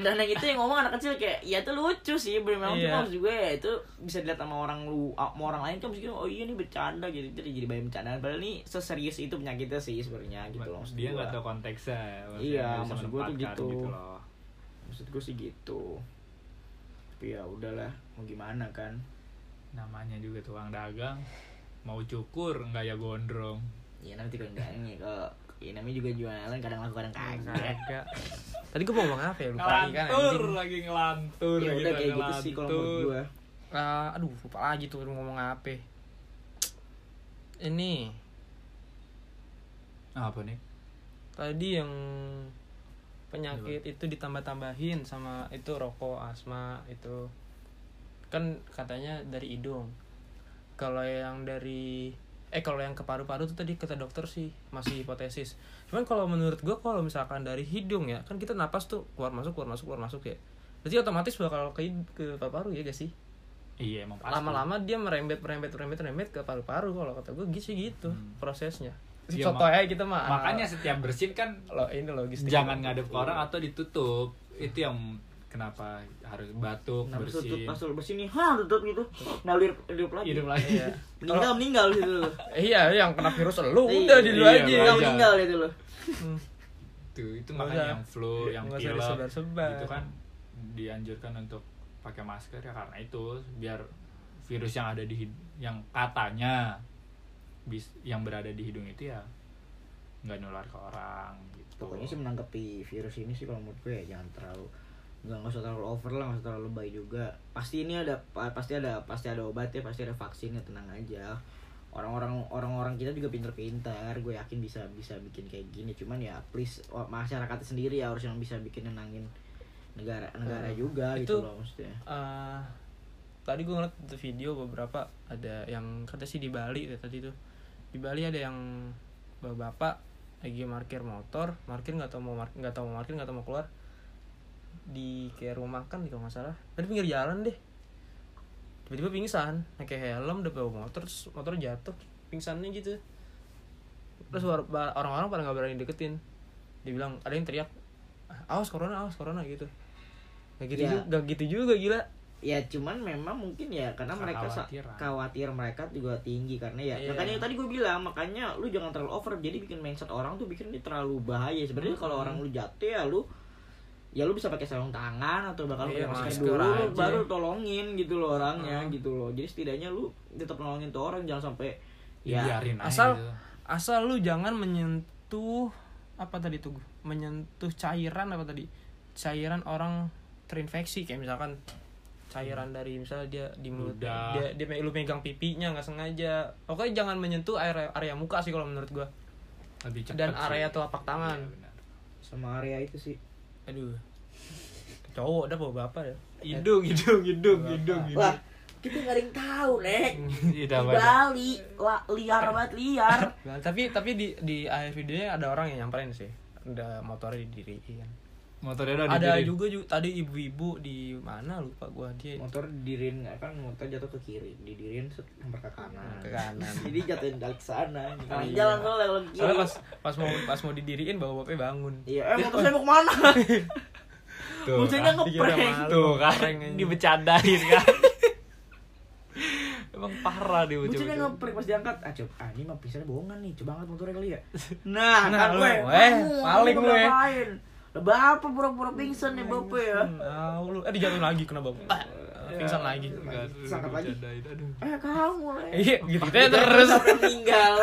dan yang itu yang ngomong anak kecil kayak ya itu lucu sih memang Iya. cuma maksud gue ya itu bisa dilihat sama orang lu sama orang lain kan mungkin oh iya ini bercanda gitu jadi jadi bayi bercandaan padahal ini seserius itu penyakitnya sih sebenarnya gitu loh maksud dia gue. nggak tahu konteksnya. Iya, maksud gua tuh menempatkan gitu. loh. maksud gue sih gitu tapi ya udahlah mau gimana kan Namanya juga tukang dagang mau cukur nggak ya gondrong. ya nanti nih kalau ya namanya juga jualan kadang laku kadang kagak. Kagak. Tadi gue mau ngomong apa ya? Lupa lagi kan Ngelantur anjing. lagi ngelantur. ya udah kita kayak gitu sih kalau menurut ngelantur. gue Ah, Aduh lupa lagi tuh mau ngomong apa. Ini. Apa nih? Tadi yang penyakit itu ditambah-tambahin sama itu rokok asma itu. Kan katanya dari hidung. Kalau yang dari eh kalau yang ke paru-paru tuh tadi kata dokter sih masih hipotesis. Cuman kalau menurut gua kalau misalkan dari hidung ya kan kita napas tuh keluar masuk keluar masuk keluar masuk ya. Berarti otomatis bakal ke ke paru-paru ya gak sih? Iya emang pasti. lama-lama dia merembet merembet merembet merembet ke paru-paru. Kalau kata gue gitu gitu Hmm. prosesnya. Contoh ya kita mah Makanya setiap bersin kan lo ini logistik. jangan ngadep ke orang atau ditutup. Itu yang kenapa harus batuk, nah tutup bersin. pas lu bersini ha tutup gitu nalir hidup lagi Hidup lagi. Iya. meninggal meninggal gitu loh iya yang kena virus lu Iya, udah di lu iya, aja meninggal Iya. meninggal gitu loh Hmm. Tuh, itu makanya yang flu, yang pilek disebar-sebar. itu kan dianjurkan untuk pakai masker ya karena itu biar virus yang ada di yang katanya bis yang berada di hidung itu ya nggak nular ke orang gitu. pokoknya sih menanggapi virus ini sih kalau menurut gue ya jangan terlalu nggak nggak usah terlalu over lah nggak usah terlalu lebay juga. Pasti ini ada pa- pasti ada pasti ada obat ya pasti ada vaksinnya tenang aja. Orang-orang orang-orang kita juga pinter-pinter gue yakin bisa bisa bikin kayak gini. Cuman ya please oh, masyarakat sendiri ya harus yang bisa bikin nenangin negara negara Hmm. juga Itu- gitu loh maksudnya. Eh, tadi gue ngeliat video beberapa ada yang kata sih di Bali deh tadi tuh. Di Bali ada yang bapak lagi parkir motor parkir nggak tahu mau mar- nggak tahu mau parkir nggak tahu mau keluar di kayak rumah makan gitu nggak salah. Dari pinggir jalan deh. Tiba-tiba pingsan pakai helm udah bawa motor terus motor jatuh pingsannya gitu. Terus orang-orang pada nggak berani deketin. Dia bilang ada yang teriak awas corona awas corona gitu. Gak gitu, Ya. juga, gak gitu juga gila. Ya cuman memang mungkin ya karena mereka Kekhawatiran. khawatir mereka juga tinggi karena ya Iya. makanya tadi gue bilang makanya lu jangan terlalu over jadi bikin mindset orang tuh bikin ini terlalu bahaya. Sebenarnya kalau orang lu jatuh ya lu ya lu bisa pakai sarung tangan atau bakal Iya, pakai masker masker dulu lu aja. baru tolongin gitu loh orangnya Hmm. gitu loh jadi setidaknya lu tetap nolongin tuh orang jangan sampai ya Dibiarin aja asal gitu. asal lu jangan menyentuh apa tadi tuh menyentuh cairan apa tadi cairan orang terinfeksi kayak misalkan cairan dari misalnya dia di mulut Ludah. dia dia lu megang pipinya nggak sengaja pokoknya jangan menyentuh area area muka sih kalau menurut gua lebih dan sih. area telapak tangan benar. sama area itu sih aduh. Cowok dah bawa bapak ya hidung hidung hidung hidung hidung wah kita nggak ada yang tahu nek. Iya, di? Bali. La- liar banget liar. Nah, tapi tapi di di akhir videonya ada orang yang nyamperin sih. Udah motornya didiriin Motornya udah ada didiriin. juga ju- tadi ibu-ibu di mana lupa gua dia motor didirin kan motor jatuh ke kiri didirin set lempar ke kanan ke kanan jadi jatuhin ke sana kanan Iya. jalan soalnya kiri soalnya pas pas mau pas mau didiriin bawa bapaknya bangun iya eh motor saya mau ke mana Tuh, bocahnya kan. dikira ngeprank. Tuh kan dibecandain kan. Emang parah dia bocah. ngeprank pas diangkat ah coba ah ini mah pisahnya bohongan nih coba angkat motornya kali ya nah, Nah, kan gue eh, paling lu, eh. ngapain lah bapak pura-pura pingsan nih bapak ya lu. Eh dijatuhin lagi kena bapak. Pingsan lagi. Sangkat lagi. Dibecandain, aduh. eh kamu lah Iya, gitu deh terus. meninggal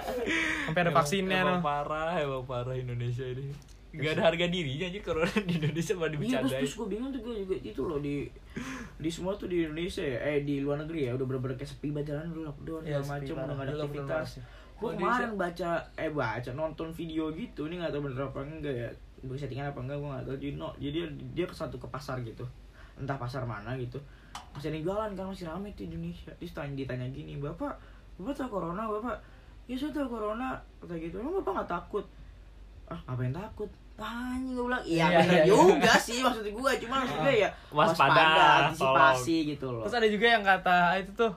Sampai ada vaksinnya Emang parah, emang parah Indonesia ini. Gak ada harga dirinya aja corona di Indonesia malah Iya terus, dibicarain. terus gue bingung tuh gue juga itu loh di di semua tuh di Indonesia ya eh di luar negeri ya udah bener-bener kayak sepi banget jalan dulu lockdown Iya, sepi macam udah gak ada aktivitas gue kemarin baca eh baca nonton video gitu ini nggak tahu bener apa enggak ya gue settingan apa enggak gue nggak tahu. Jadi no, jadi dia, dia ke satu ke pasar gitu. Entah pasar mana gitu. Masih ada jualan kan masih tuh di Indonesia. Terus tanya ditanya gini bapak bapak tahu corona bapak? Ya saya tahu corona kata gitu. Emang bapak nggak takut? Ah apa yang takut? Anjing gue bilang. Iya Iya, bener iya, iya. juga sih maksud gue Cuma maksudnya ya Waspada, Antisipasi gitu loh. Terus ada juga yang kata itu tuh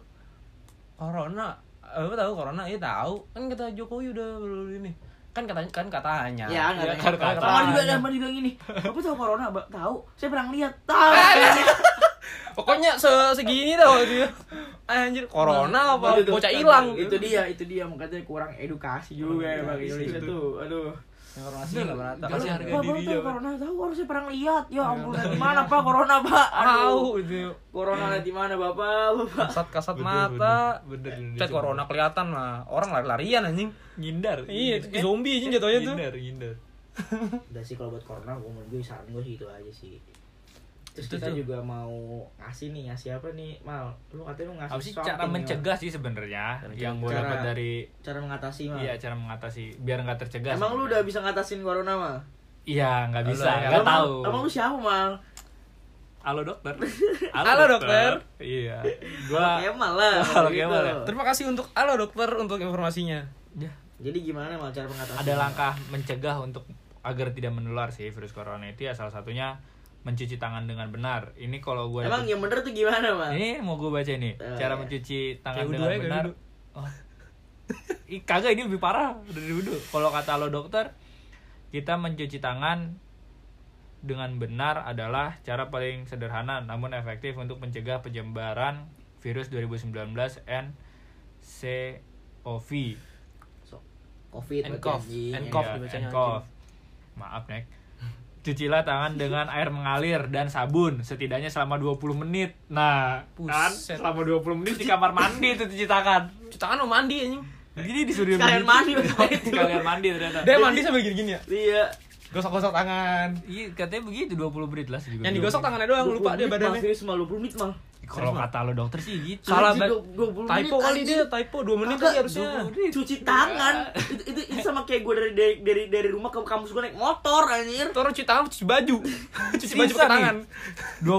corona. Apa tahu corona? Iya tahu. Kan kata Jokowi udah belum ini. Kan katanya kan katanya. Ya nggak Ya, kan yang- kata. Kemarin juga ada yang bilang gini Bapak tahu corona Mbak? Tahu. Saya pernah lihat Tahu. Pokoknya se segini waktu itu. Anjir, corona apa? Itu tuh, bocah hilang. Itu dia Itu dia. Makanya kurang edukasi juga ya Bang Indonesia Itu. tuh. Aduh Informasi enggak merata. Kasih Kalau- harga Bapak diri tahu ya, Pak. corona tahu harus saya pernah lihat ya ampun di mana pak corona pak Tahu Aduh. itu. corona di mana bapak bapak Kasat kasat mata. bener, bener. Cat corona kelihatan mah. Orang lari-larian anjing. Ngindar. Iya, Ngindar. zombie anjing jatuhnya tuh. Ngindar, ngindar. udah sih kalau buat corona gue menurut gue saran gue sih itu aja sih terus Itu kita tuh. juga mau ngasih nih ngasih apa nih mal lu katanya lu ngasih Apa sih cara Mal. mencegah sih sebenarnya yang gue dapat dari cara mengatasi mal iya cara mengatasi biar nggak tercegah. emang lu sebenarnya. udah bisa ngatasin corona mal Iya, nggak bisa, Halo, nggak Emang- tahu. emang lu siapa mal Halo dokter. Halo, dokter. Iya. Gua Gua Kemal lah Halo, gitu. Kemal ya. Terima kasih untuk halo dokter untuk informasinya. Ya, jadi gimana mal cara mengatasi ada langkah mencegah untuk agar tidak menular sih virus corona itu ya salah satunya mencuci tangan dengan benar. Ini kalau gue emang yang bener tuh gimana mal ini mau gue baca nih Eh, cara iya. mencuci tangan Kayak dengan benar. Oh. Ih, kagak ini lebih parah dari wudhu. Kalau kata lo dokter, kita mencuci tangan dengan benar adalah cara paling sederhana namun efektif untuk mencegah penyebaran virus 2019 NCOV. So, covid And cough. And cough dibacanya, and cough. Maaf, Nek. Cucilah tangan dengan air mengalir dan sabun setidaknya selama 20 menit. Nah, kan Buset. selama 20 menit di kamar mandi itu cuci tangan. Cuci tangan mau mandi anjing. Jadi disuruh begitu. mandi. Sekalian mandi ternyata. Dia mandi sambil gini-gini ya. iya Gosok-gosok tangan. Iya, katanya begitu 20 menit lah. Yang digosok tangannya doang, lupa dia badannya. Serius mal 20 menit mal Kalau kata lo dokter sih gitu. Salah banget. 20 menit, Typo kali dia, typo 2 menit kali harusnya. 20 menit. cuci tangan itu, itu, itu sama kayak gue dari, dari dari dari rumah ke kampus gue naik motor anjir orang cuci tangan cuci baju. cuci baju nih. tangan. Dua,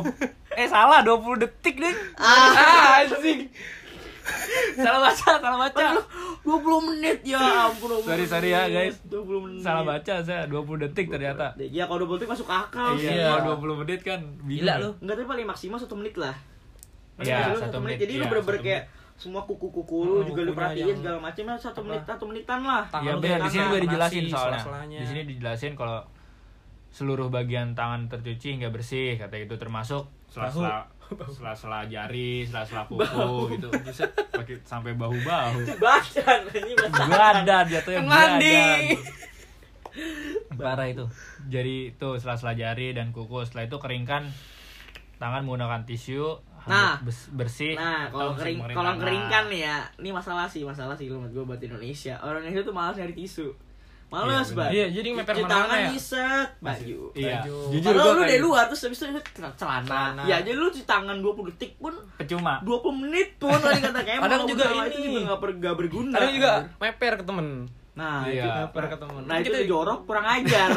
eh salah 20 detik deh. Ah, anjing. Salah baca, salah baca. 20 menit ya ampun 20 Sorry, sorry ya, guys. 20 menit Salah baca saya 20 detik ternyata. ya kalau 20 detik masuk akal sih Iya, Iya. kalau 20 menit kan bingung. Gila lu. enggak tapi paling maksimal satu menit lah Iya, satu menit, jadi lu iya, bener-bener kayak semua kuku-kuku lu Oh, juga lu perhatiin yang- segala macam lah satu menit satu menitan lah. Iya benar di sini juga dijelasin soalnya. Di sini dijelasin kalau seluruh bagian tangan tercuci hingga bersih kata itu termasuk sela-sela sela-sela jari, sela-sela kuku gitu. Buset, pakai sampai bahu-bahu. badan ini badan. Badan jatuhnya Kan mandi. Parah itu. Jadi itu sela-sela jari dan kuku. Setelah itu keringkan tangan menggunakan tisu Nah. bersih. Nah, kalau kering kalau tangan. keringkan nih ya, ini masalah sih, masalah sih menurut gue buat Indonesia. Orang Indonesia tuh malas nyari tisu. Males Iya, banget. Iya, jadi meper mana-mana tangan ya. di set baju. Iya. Baju. Jujur lu dari luar terus habis itu celana. Celana. Ya, jadi lu cuci tangan 20 detik pun percuma. 20 menit pun tadi kata kayak Kadang juga ini. itu juga enggak ber, nggak berguna. Ada juga meper ke temen. Nah, Iya. itu Meper ke temen. Nah, itu Kita- jorok kurang ajar.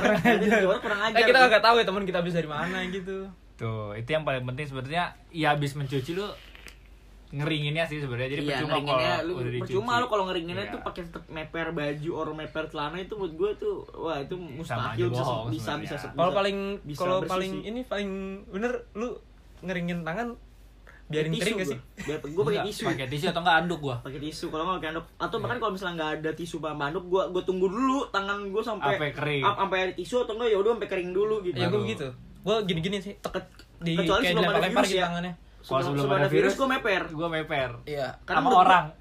jorok kurang ajar. Eh kita kagak tahu ya teman kita habis dari mana gitu. Tuh, itu yang paling penting sebenarnya ya habis mencuci lu ngeringinnya sih sebenarnya jadi iya, percuma kalau lu udah dicuci. percuma lu kalau ngeringinnya Iya. tuh pakai tetep meper baju or meper celana itu menurut gue tuh wah itu mustahil bisa bohong bisa bisa, bisa Kalau paling bisa kalau paling ini paling bener lu ngeringin tangan biarin Tisu kering gak gua. sih? Biar gue pakai Enggak, tisu pakai tisu atau enggak anduk gua pakai tisu kalau nggak pakai anduk atau Iya. bahkan kalau misalnya nggak ada tisu sama anduk gue gue tunggu dulu tangan gue sampai Sampai kering. sampai ada tisu atau enggak ya udah sampai kering dulu gitu Ya gue Baru. Gue gini-gini sih, tek Ke- di kecuali kayak sebelum ada dilempar-lempar virus gitu ya. tangannya. kalau sebelum, sebelum ada virus, gue meper gua meper Iya. Karena sama orang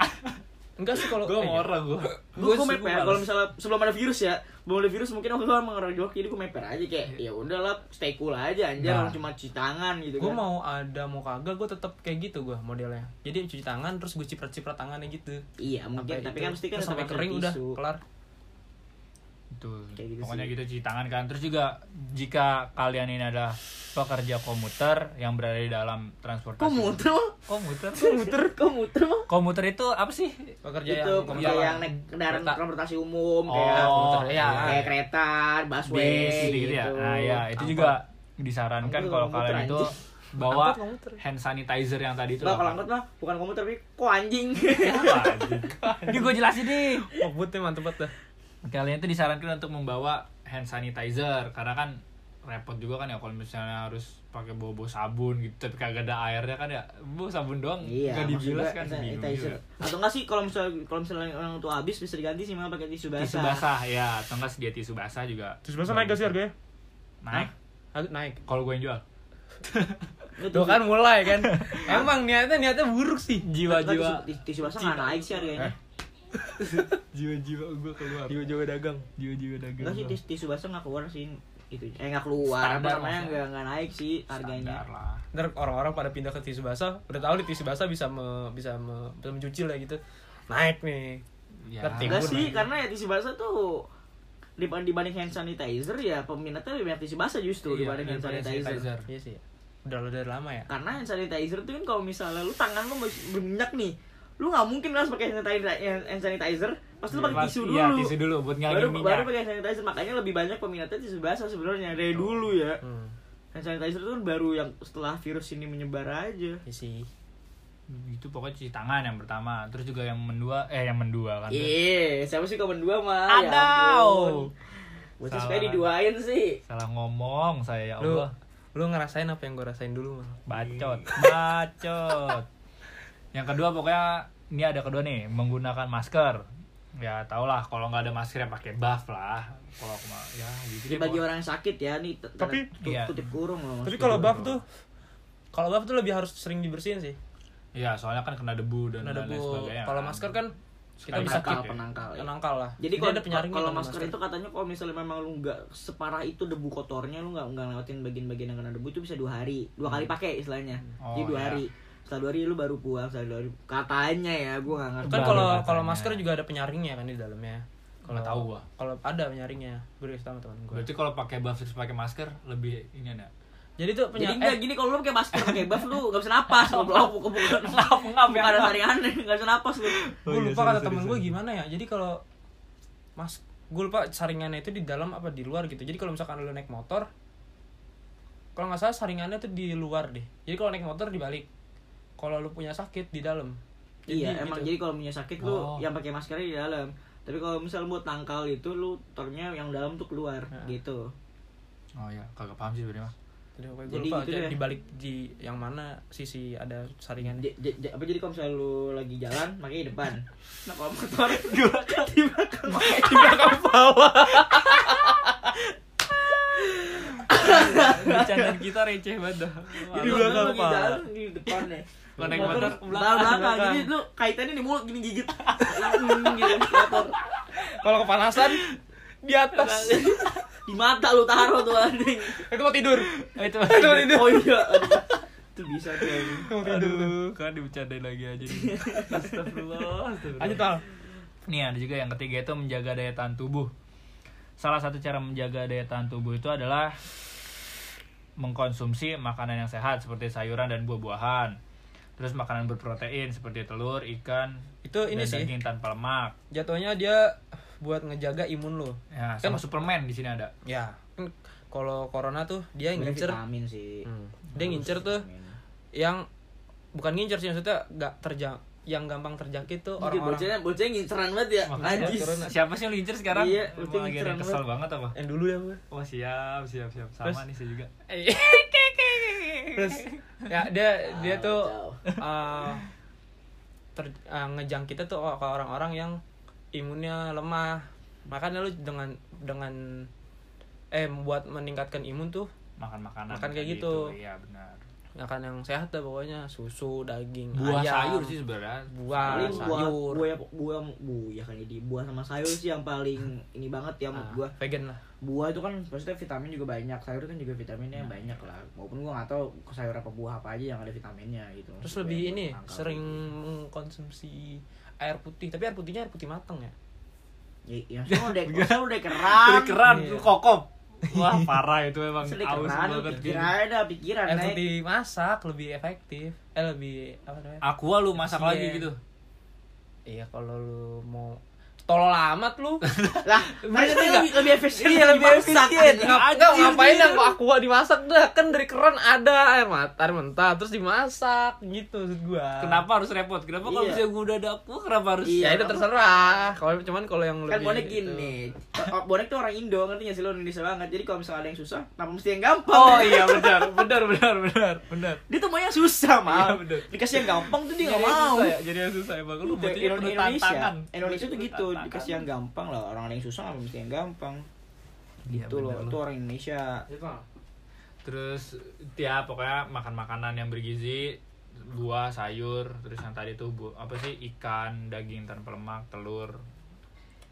Enggak sih kalau gua eh, sama iya. orang gua gue gue sih, meper kalau misalnya sebelum ada virus ya belum ada virus mungkin waktu itu emang orang jorok jadi gue meper aja kayak ya udahlah stay cool aja anjir Nah. orang cuma cuci tangan gitu gue kan mau ada mau kagak gue tetap kayak gitu gue modelnya jadi cuci tangan terus gue ciprat-ciprat tangannya gitu iya mungkin tapi itu. kan mesti kan sampai kering udah kelar itu Kayak gitu pokoknya sih. gitu cuci tangan kan terus juga jika kalian ini adalah pekerja komuter yang berada di dalam transportasi komuter kok muter kok muter mah? komuter itu apa sih pekerja itu yang kerja jalan. yang naik kendaraan Kereta. transportasi umum Oh, kayak muter, ya. kayak kereta busway bis gitu, ya nah ya itu Angkot. juga disarankan Angkot kalau komuter, kalian itu bawa komuter. hand sanitizer yang tadi itu Nggak, loh. kalau angkot mah bukan komuter tapi kok anjing anjing? ini gue jelasin nih oh butnya mantep banget dah kalian itu disarankan untuk membawa hand sanitizer karena kan repot juga kan ya kalau misalnya harus pakai bawa bawa sabun gitu. Tapi kagak ada airnya kan ya bawa sabun doang iya nggak dibilas kan sanitizer. juga. atau enggak sih kalau misalnya kalau misalnya orang tua habis bisa diganti sih malah pakai tisu basah. Tisu basah ya. Atau enggak sedia tisu basah juga. Terus masa naik gak sih harganya? Naik. Agak naik. Kalau gue yang jual. Itu Tuh kan mulai kan. Emang niatnya niatnya buruk sih. Jiwa-jiwa. tisu, tisu basah nggak naik sih harganya jiwa-jiwa gue keluar. Jiwa-jiwa dagang. Jiwa-jiwa dagang enggak sih tisu, tisu basah nggak keluar sih. Itu eh nggak keluar. Standar namanya nggak nggak naik sih harganya Standar lah. ntar orang-orang pada pindah ke tisu basah udah tahu nih tisu basah bisa me, bisa me, bisa mencuci lah gitu. Naik nih. Ya, enggak sih aja. karena ya tisu basah tuh dibanding dibanding hand sanitizer ya peminatnya lebih banyak tisu basah justru Iya, dibanding hand sanitizer. sanitizer. iya sih. Udah udah lama ya. Karena hand sanitizer tuh kan kalau misalnya lu tangan lu masih berminyak nih lu nggak mungkin kan pakai hand sanitizer, hand sanitizer. Pasti lu pakai Pas- tisu iya, dulu. Tisu dulu buat baru ngilangin minyak. baru pakai hand sanitizer. Makanya lebih banyak peminatnya tisu basah sebenarnya dari dulu ya. Hmm. hand sanitizer itu kan baru yang setelah virus ini menyebar aja. Iya sih. Itu pokoknya cuci tangan yang pertama terus juga yang mendua eh yang mendua kan. Iya siapa sih komen dua mah ya. Bocah Salah. supaya diduain sih. Salah ngomong saya ya lu Allah. lu ngerasain apa yang gue rasain dulu mal bacot bacot yang kedua pokoknya ini ada kedua nih menggunakan masker ya tau lah kalau nggak ada masker ya pakai buff lah kalau aku mah ya gitu Jadi deh, bagi orang yang sakit ya nih Tapi- Iya. kutip kurung loh tapi kalau buff tuh kalau buff tuh lebih harus sering dibersihin sih Iya, soalnya kan kena debu dan Nah, dan lain debu. sebagainya. kalau masker kan kita bisa penangkal ya. penangkal ya. penangkal lah Jadi kalau ada penyaringnya kalau kan masker itu katanya kalau misalnya memang lu nggak separah itu debu kotornya lu nggak nggak lewatin bagian-bagian yang kena debu itu bisa dua hari dua kali pakai istilahnya Oh, jadi dua iya. hari dua hari lu baru pulang dua hari katanya ya gua nggak ngerti. Kan kalau kalau masker juga ada penyaringnya kan di dalamnya. Kalau Nggak tahu gua. kalau ada penyaringnya gue tahu teman gue Berarti kalau pakai buff terus pakai masker lebih ini ada. jadi tuh jadi penyaring enggak gini kalau lu pakai masker pakai buff lu nggak bisa napas. Lu bukan bukan bukan Ngap, ngap, bukan ada aneh nggak bisa napas lu. Oh gue iya, lupa kata temen gue gimana ya. Jadi kalau mas gue lupa saringannya itu di dalam apa di luar gitu. Jadi kalau misalkan lu naik motor kalau nggak salah saringannya tuh di luar deh. Jadi kalau naik motor dibalik kalau lu punya sakit di dalam iya emang gitu. jadi kalau punya sakit lu Oh. yang pakai maskernya di dalam tapi kalau misal buat tangkal itu lu tornya yang dalam tuh keluar Nah. gitu Oh iya, kagak paham sih sebenarnya. Mas. jadi gue Jadi lupa gitu jadi deh. dibalik di yang mana sisi ada saringannya J- j- j- apa jadi kalau misalnya lu lagi jalan makanya di depan nah kalau motor di belakang di belakang di belakang bawah Bercandaan kita receh banget dah. Di belakang di depan nih Kalau naik Motor belakang, belakang, jadi lu kaitannya di mulut gini gigit. Gitu motor. Kalau kepanasan di atas. Di mata lu taruh tuh anjing. Itu mau tidur. Oh, itu mau tidur. oh iya itu bisa tuh mau tidur. Aduh, kan dibercandain lagi aja astagfirullah. lanjut tal Nih ada juga yang ketiga itu menjaga daya tahan tubuh. Salah satu cara menjaga daya tahan tubuh itu adalah mengkonsumsi makanan yang sehat seperti sayuran dan buah-buahan. Terus makanan berprotein seperti telur, ikan, itu ini dan sih daging tanpa lemak. jatuhnya dia buat ngejaga imun lo Ya, Kan- sama suplemen di sini ada. ya kan kalau corona tuh dia Sebenarnya ngincer vitamin sih Hmm. dia ngincer tuh yang bukan ngincer sih maksudnya nggak terjang yang gampang terjangkit tuh Orang orang-orang. bocahnya bocahnya nginceran banget ya. Makanya siapa sih yang lu incer sekarang? Iya, lu lagi ada kesel banget. apa? Yang dulu ya gue oh siap siap siap. Sama Terus- nih saya juga. Terus? Ya dia dia Ah, tuh kacau. eh ter, eh, ngejangkitnya tuh ke orang-orang yang imunnya lemah. Makanya lu dengan dengan eh buat meningkatkan imun tuh makan makanan Makan kayak gitu. itu, iya benar makan yang sehat dah pokoknya. Susu daging buah ayam, sayur sih sebenarnya. Buah Paling buah, sayur. buah, buah, buah, ya kan jadi buah sama sayur sih yang paling ini banget ya Ah, menurut gua. vegan lah. Buah itu kan maksudnya vitamin juga banyak, sayur kan juga vitaminnya banyak lah. Maupun gua nggak tahu sayur apa buah apa aja yang ada vitaminnya gitu. terus lebih ini sering gitu. mengkonsumsi air putih. Tapi air putihnya air putih matang ya? Ya, ya udah, udah keran. Dari keran Iya. kokop wah parah itu udah aus banget pikiran gitu. ada pikiran air naik. putih masak lebih efektif eh lebih apa namanya aqua lu masak Iya. lagi gitu iya kalau lu mau tolol amat lu Lah, mereka tuh lebih, lebih efisien. iya lebih efisien anjing. Ngap- enggak, ngapain yang aqua dimasak dah kan dari keran ada air mata air mentah terus dimasak gitu maksud gua kenapa harus repot kenapa kalau Iya. misalnya gua udah ada aqua kenapa harus Iya. ya itu terserah kalau cuman kalau yang Kan lebih bonek itu- gini. Oh, Bonek tuh orang Indo, ngerti gak sih lo Indonesia banget. Jadi kalau misalnya ada yang susah, kenapa mesti yang gampang? oh iya benar benar benar benar benar Dia tuh mau yang susah, Iya, bener. Dikasih yang gampang tuh dia gak yang mau. ya, jadi yang susah emang lu Indonesia, tantangan. Indonesia tuh gitu. Dikasih yang gampang lah. Orang yang susah nggak mesti yang gampang. Iya, Gitu loh, bener itu orang Indonesia. Itu. terus ya pokoknya makan makanan yang bergizi buah sayur terus yang tadi tuh bu apa sih ikan daging tanpa lemak telur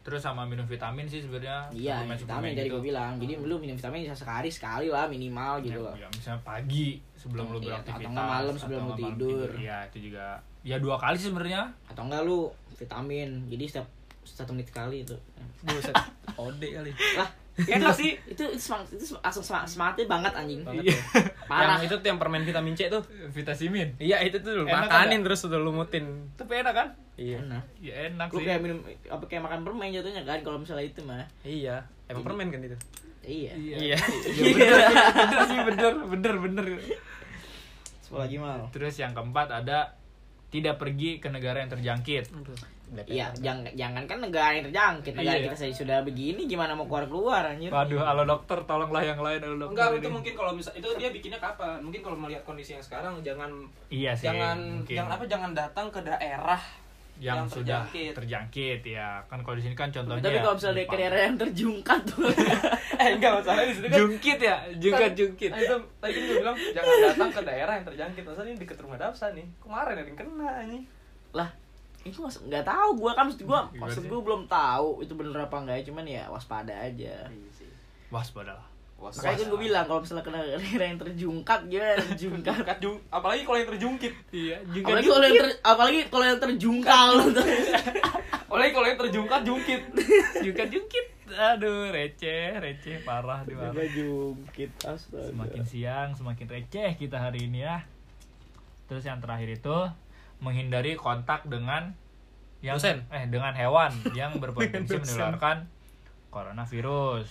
terus sama minum vitamin sih sebenarnya Iya, suplemen-suplemen vitamin dari gitu. gue bilang. Jadi lu minum vitamin bisa sekali sekali lah minimal gitu ya, loh. ya, misalnya pagi sebelum lu Iya, beraktivitas atau malam sebelum lu tidur. Iya, itu juga ya dua kali sih sebenarnya Atau enggak lu vitamin. Jadi setiap satu menit sekali itu. Buset. Ode kali. Lah, Enak sih. itu itu semangat itu langsung semangat, semangatnya banget anjing. Banget Iya. tuh. Parah. Yang itu tuh yang permen vitamin C tuh. Vitasimin Iya, itu tuh lu Enak makanin ada? terus udah lumutin. tapi enak kan Iya. Enak. ya enak Lu sih kayak minum apa kayak makan permen jatuhnya kan kalau misalnya itu mah. Iya. Emang permen kan itu? Iya. iya Iya. Iya, bener sih, bener sih bener bener bener Sekolah lagi mal. terus yang keempat ada tidak pergi ke negara yang terjangkit Iya, jangan jangan kan negara yang terjangkit. Negara Iya. kita saja sudah begini gimana mau keluar keluar anjir. Waduh, halo dokter, tolonglah yang lain, halo dokter. Enggak, ini. itu mungkin kalau misal itu dia bikinnya kapan? Mungkin kalau melihat kondisi yang sekarang jangan Iya sih. jangan mungkin. jangan apa jangan datang ke daerah yang, yang sudah terjangkit. terjangkit ya. Kan kalau di sini kan contohnya Tapi kalau misalnya ke daerah yang terjungkat tuh. eh enggak masalah di situ kan jungkit ya, jungkat jungkit. Nah, itu tadi kan gue bilang jangan datang ke daerah yang terjangkit. Masa ini deket rumah Dapsa nih. Kemarin ada yang kena ini. lah, itu mas nggak tahu gua kan maksud gua Gimana maksud gua belum tahu itu bener apa enggak ya cuman ya waspada aja. Waspada lah. Makanya kan gue bilang kalau misalnya kena daerah yang terjungkat gimana terjungkat. Terjungkat jung, apalagi kalau yang terjungkit. Iya, apalagi kalau yang ter, apalagi kalau yang terjungkal Apalagi kalau yang terjungkat jungkit. jungkat jungkit. Aduh, receh, receh parah di mana. jungkit astaga Semakin siang, semakin receh kita hari ini ya. Terus yang terakhir itu menghindari kontak dengan yang Dosen. eh dengan hewan yang berpotensi menularkan coronavirus.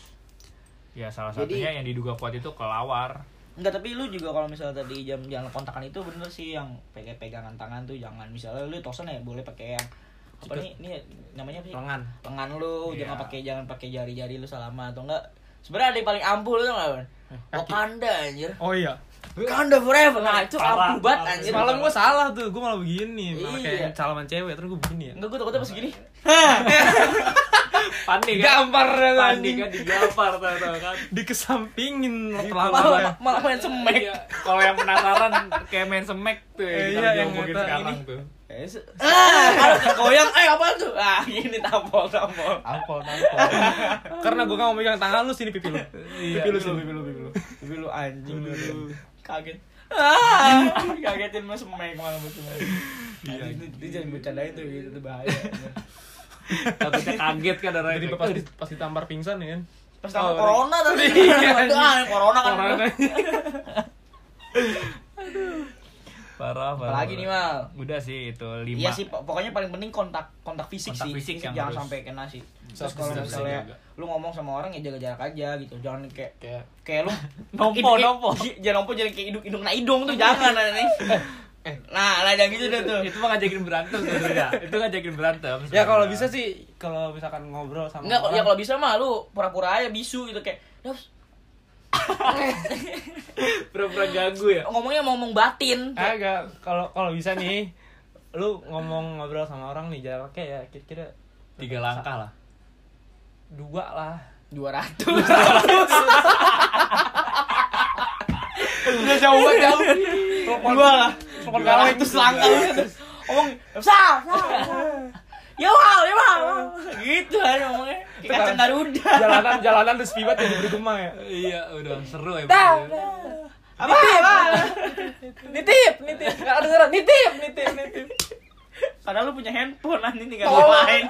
Ya salah Jadi- satunya yang diduga kuat itu kelawar. Enggak tapi lu juga kalau misalnya tadi jam jangan kontakan itu bener sih yang pakai pegangan tangan tuh jangan misalnya lu tosan ya boleh pakai yang apa nih ini namanya apa sih Lengan. lengan lu Iya. jangan pakai jangan pakai jari-jari lu selama atau enggak sebenarnya ada yang paling ampuh tuh enggak Bang? Wakanda anjir Oh iya. Wakanda forever nah itu ampuh banget anjir Semalam gue salah tuh, gue malah begini, malah Iya. kayak salaman cewek, terus gue begini ya. enggak gue takutnya pas gini Panik kan? Gampar ya Panik kan digampar tau tau kan. Dikesampingin malah celana. malah main semek Iya. Kalau yang penasaran kayak main semek tuh ya, iya, yang kata sekarang ini. tuh. Eh, ah kalau goyang eh apa tuh ah ini tampol tampol Ampol, ampol. Karena gue gak mau megang tangan lu sini pipi lu. Iya, Pipi lu pipi sini. lu, pipi lu, pipi lu. anjing lu kaget ah kagetin mas semek malah betul Iya. itu, itu jangan bercandain tuh gitu tuh bahaya Takutnya kaget kan darahnya. Tiba-tiba pas, pas ditampar pingsan ya kan. pas sama Oh, corona tadi Iya, Itu, ah, corona kan Corona. Parah, parah. apalagi nih mal Udah sih itu lima. Iya sih, pok- pokoknya paling penting kontak kontak fisik Kontak sih. fisik yang jangan harus- sampai kena sih. Terus kalau misalnya juga. lu ngomong sama orang ya jaga jarak aja gitu. Jangan kayak Kayak kayak lu Nompo, nompo. Jangan nompo jangan kayak idung idung nah idung tuh jangan aneh. Eh, Nah, lah yang gitu dah tuh. itu mah ngajakin berantem sebenarnya itu ngajakin berantem ya kalau bisa sih kalau misalkan ngobrol sama Enggak, orang, ya kalau bisa mah lu pura-pura aja bisu gitu kayak "Daps, pura-pura ganggu ya? Ngomongnya mau ngomong batin. Agak kalau kalau bisa nih lu ngomong ngobrol sama orang nih jaraknya ya kira-kira tiga langkah lah. Dua lah. 200. udah jauh banget jauh. Dua lah. telepon 200 kaleng langkah. lu terus ngomong sah, sah. Ya wow, ya wow. Gitu aja ngomongnya. Kayak kacang Garuda. jalanan jalanan terus pibat yang bergema ya iya udah seru ya. Apa? apa? nitip nitip nggak ada suara nitip nitip nitip Padahal lu punya handphone anjing tinggal Oh. main.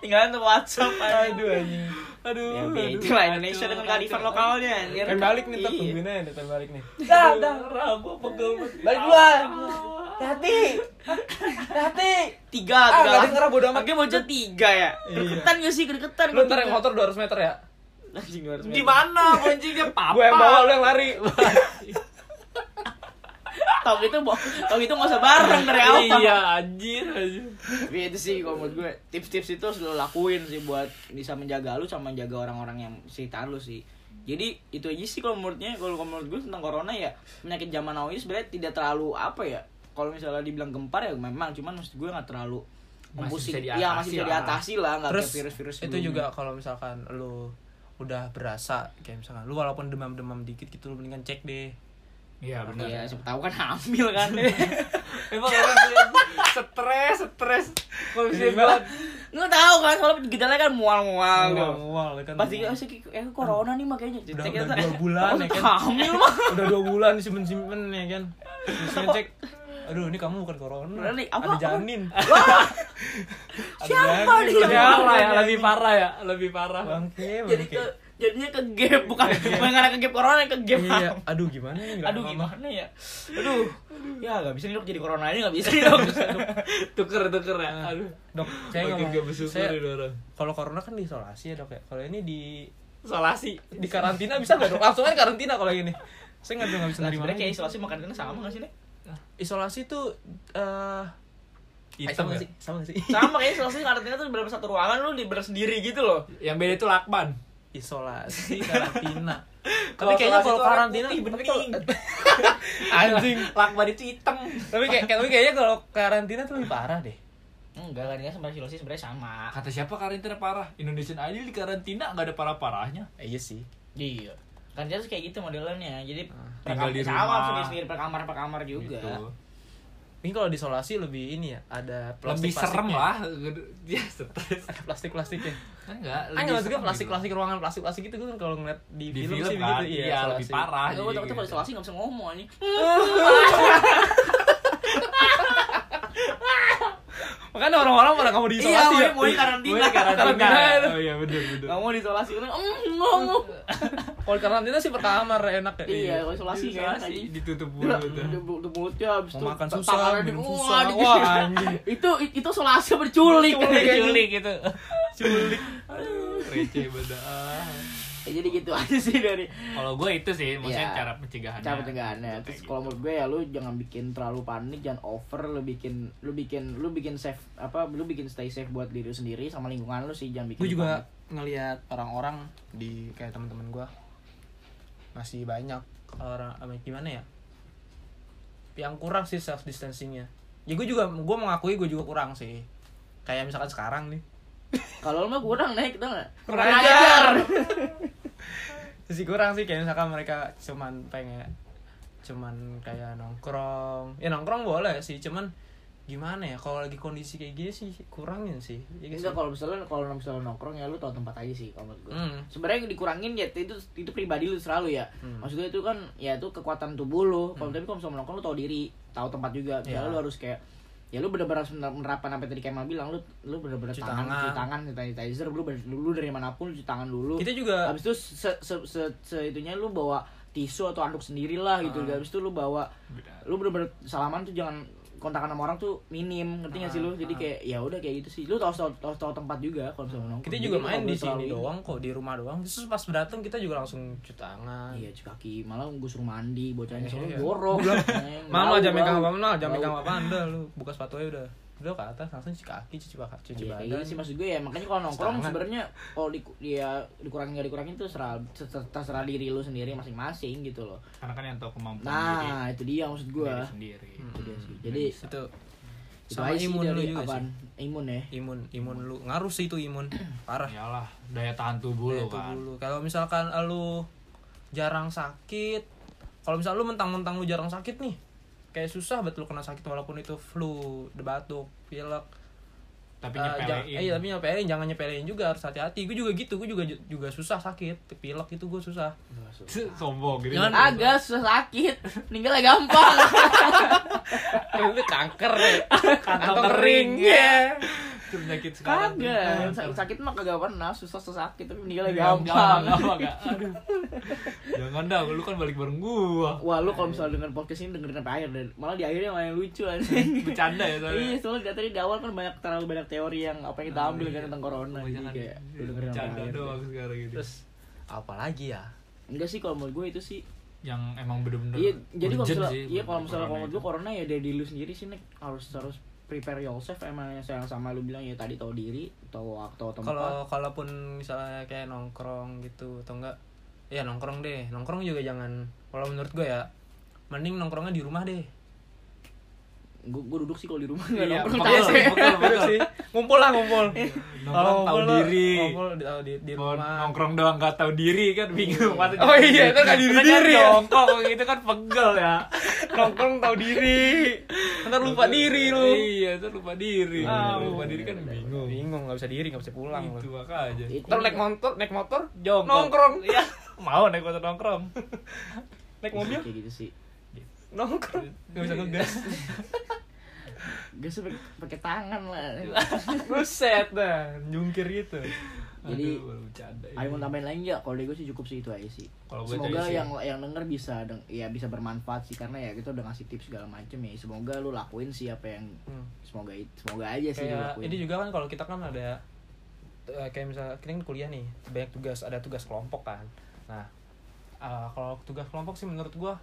Tinggal tuh WhatsApp anjing. aduh anjing aduh Ya aduh, beda lah Indonesia dengan kearifan lokalnya. Pengen balik nih ntar Iya. tungguin aja balik nih Dah, dah. ragu pegel balik duluan Hati. Hati. Tiga, Ah, tiga. nggak denger bodo amat. Akhirnya bocah tiga ya. Iya. Kedeketan gak sih? Kedeketan. lu ntar yang motor 200 meter ya Anjing di mana kuncinya papa gue yang bawa lu yang lari Tau gitu, bo- tau gitu gak usah bareng dari awal. iya anjir anjir Tapi itu sih kalau menurut gue tips-tips itu harus lo lakuin sih buat bisa menjaga lu sama menjaga orang-orang yang sekitar lu sih. Jadi itu aja sih kalau menurutnya kalau kalau menurut gue tentang corona ya penyakit zaman now ini sebenarnya tidak terlalu apa ya kalau misalnya dibilang gempar ya memang cuman maksud gue nggak terlalu Masih bisa Iya masih bisa diatasi lah. diatasi nggak kayak virus-virus itu sebelumnya. juga kalau misalkan lu udah berasa kayak misalkan lu walaupun demam-demam dikit gitu lu mendingan cek deh iya benar Iya, siapa tahu kan hamil kan. emang orang tuh stres stres kalau misalnya gua Nggak tahu kan soalnya gejalanya kan mual-mual tuh. mual kan Pasti oh, sih eh corona nih makanya Udah- Cek udah aja. dua bulan ya kan? Hamil mah. udah dua bulan simpen simpen ya kan terus ngecek aduh ini kamu bukan corona nih, apa- ada apa? janin Siapa nih? lebih parah ya lebih parah ya lebih parah bangke Jadi bangke ke jadinya ke gap bukan bukan karena ke gap corona ke gap. iya aduh gimana nih Aduh Mama? gimana ya? Aduh. Ya nggak bisa nih dok jadi corona ini nggak bisa nih dok. tuker tuker ya aduh dok saya Makin ngomong gak bersyukur orang kalau corona kan diisolasi ya dok ya kalau ini di solasi di karantina bisa nggak dok langsung aja karantina kalau ini saya nggak nggak bisa Nah, sebenarnya kayak isolasi makan sama nggak sih nih? Isolasi tuh eh hitam sama ya sih sama sih. Sama kayak isolasi karantina tuh bener satu ruangan lu di sendiri gitu loh. yang beda itu lakban. Isolasi karantina. Tapi kayaknya kalau karantina tapi bening. kalau- anjing. Lakban itu hitam. Tapi kayak tapi kayaknya kalau karantina tuh lebih parah deh. Enggak, karantina sama isolasi sebenarnya sama. kata siapa karantina parah? Indonesian Idol di karantina nggak ada parah parahnya Eh, iya sih. Iya. Karantina tuh kayak gitu modelnya. Jadi tinggal di sama rumah. sendiri sendiri per kamar per kamar juga. gitu. ini kalau diisolasi lebih ini ya ada lebih plastik serem lah ya stres ada plastik plastiknya enggak Ah, nggak maksudnya plastik plastik ruangan plastik plastik itu kan kalau ngeliat di, di film, film, sih kan begitu iya, lebih isolasi. parah Enggak, gue jadi takutnya kalau gitu. isolasi nggak bisa ngomong nih. makanya orang-orang pada kamu diisolasi Iya, ya mau karantina. Gue di karantina Karantina. oh iya bener bener Nggak mau diisolasi karena ngomong. kalau di karantina sih per kamar enak ya Iya, kalau isolasi Di kan isolasi, anjing. ditutup Udah, mulut udah udah mulutnya habis Mau itu makan susah, minum di- susah. wah, di- Wah, anjing. itu itu isolasi anjing. culik gitu culik receh beda Ya, jadi gitu aja sih dari kalau gue itu sih maksudnya Iya. cara pencegahannya. cara pencegahannya. Terus kalau menurut gue ya lu jangan bikin terlalu panik jangan over lu bikin lu bikin lu bikin safe apa lu bikin stay safe buat diri lu sendiri sama lingkungan lu sih jangan bikin gue juga panik. ngelihat orang-orang di kayak teman-teman gue masih banyak orang apa gimana ya? Yang kurang sih self distancingnya ya gue juga gue mengakui gue juga kurang sih. Kayak misalkan sekarang nih kalau lu mah kurang naik tau nggak Kurang ajar. sih kurang sih kayak misalkan mereka cuman pengen cuman kayak nongkrong ya nongkrong boleh sih cuman gimana ya kalau lagi kondisi kayak gini sih kurangin sih ya, Enggak kalau misalnya kalau misalnya nongkrong ya lu tahu tempat aja sih kalau menurut gue. Hmm. Sebenarnya yang dikurangin ya itu itu pribadi lu selalu ya. Hmm. Maksudnya itu kan ya itu kekuatan tubuh lu. Kalau tapi kalau misalnya nongkrong lu tahu diri, tahu tempat juga. Misalnya Ya. lu harus kayak ya lu bener-bener harus mener- menerapkan apa tadi Kemal bilang lu lu bener-bener Cuci tangan, tangan. cuci tangan, sanitizer, lu, ber- lu dari mana pun cuci tangan dulu. kita juga Habis itu se, se, se, se- itunya lu bawa tisu atau anduk sendiri lah gitu. Ah. Habis itu lu bawa lu bener-bener salaman tuh jangan kontakan sama orang tuh minim ngerti gak sih lu jadi kayak ya udah kayak gitu sih lu tau tau tau, tau tempat juga kalau misalnya nongkrong kita juga main di sini ini. doang kok di rumah doang terus pas datang kita juga langsung cuci tangan iya cuci kaki malah gue suruh mandi bocahnya Iya. soalnya jorok bau, jangan megang apa jangan Bau. megang apa anda lu buka sepatu aja udah. Udah ke atas langsung cuci kaki, cuci pakai, cuci Iya, kayak badan. gitu sih maksud gue ya makanya kalau nongkrong sebenarnya kalau di dia dikurangin nggak dikurangin tuh serah ter- terserah diri lu sendiri masing-masing gitu loh karena kan yang tahu kemampuan diri nah itu dia maksud gue diri sendiri itu dia sih jadi itu itu sama imun lu juga apaan? sih. imun ya Imun, imun lu ngaruh sih itu imun. Parah. iyalah daya tahan tubuh Daya lo kan tubuh lu. Kalau misalkan lu jarang sakit, kalau misal lu mentang-mentang lu jarang sakit nih, kayak susah betul kena sakit walaupun itu flu, batuk, pilek. tapi jang- nyepelein eh, iya, tapi nyepelin, jangan nyepelin juga harus hati-hati. Gue juga gitu, gue juga juga susah sakit, pilek itu gue susah. sombong gitu. Jangan- agak susah. sakit. Meninggalnya gampang. Itu kanker. Kering. kering, ya penyakit sekarang kagak sakit, sakit mah kagak pernah susah susah sakit tapi meninggalnya Gampang, gampang gampang, gak? Aduh. Jangan dah, lu kan balik bareng gua. Wah lu kalau misalnya dengan podcast ini dengerin sampai akhir dan malah di akhirnya malah yang lucu anjing. Bercanda ya soalnya. Iya, soalnya dari tadi di awal kan banyak terlalu banyak teori yang apa yang kita ambil kan tentang corona jadi kayak lu dengerin sampai bercanda doang sekarang gitu. Terus apalagi ya? Enggak sih kalau menurut gue itu sih. yang emang bener-bener Iya, jadi kalau misalnya iya kalau misalnya kalau menurut gue corona ya dari lu sendiri sih nih harus harus prepare yourself emang yang sama lu bilang ya tadi tahu diri, tahu waktu tempat. Kalau kalaupun misalnya kayak nongkrong gitu atau enggak ya nongkrong deh. Nongkrong juga jangan kalau menurut gue ya mending nongkrongnya di rumah deh. Gue gue duduk sih kalau di rumah nggak Iya, nongkrong capek. betul, betul. sih. Ngumpul lah ngumpul. Nongkrong tahu diri. Ngumpul di, tahu di, di rumah. nongkrong doang gak tahu diri kan bingung masa Oh iya, itu nggak diri diri ya. Nongkrong gitu kan pegel ya. nongkrong tahu diri. Ntar lupa diri lu. Iya, itu lupa diri. Ah, lupa diri kan bingung. Bingung nggak bisa diri nggak bisa pulang. lu. Itu. Itu Ntar naik motor, naik motor, Jongkok. nongkrong. Iya, mau naik motor nongkrong. Naik mobil, kayak gitu sih. Nongkrong. Nggak bisa ngegas. Gas tuh pakai- pakai tangan lah. Buset dah, jungkir gitu. Jadi. Ayo mau tambahin lain nggak? Kalau dari gue sih cukup sih itu aja sih. Gue Semoga yang yang denger bisa deng ya bisa bermanfaat sih karena ya kita udah ngasih tips segala macem ya. Semoga lu lakuin sih apa yang Hmm. semoga semoga aja sih kayak lakuin. ini juga kan kalau kita kan ada eh, kayak misalnya kita kan kuliah nih banyak tugas ada tugas kelompok kan nah eh, kalau tugas kelompok sih menurut gua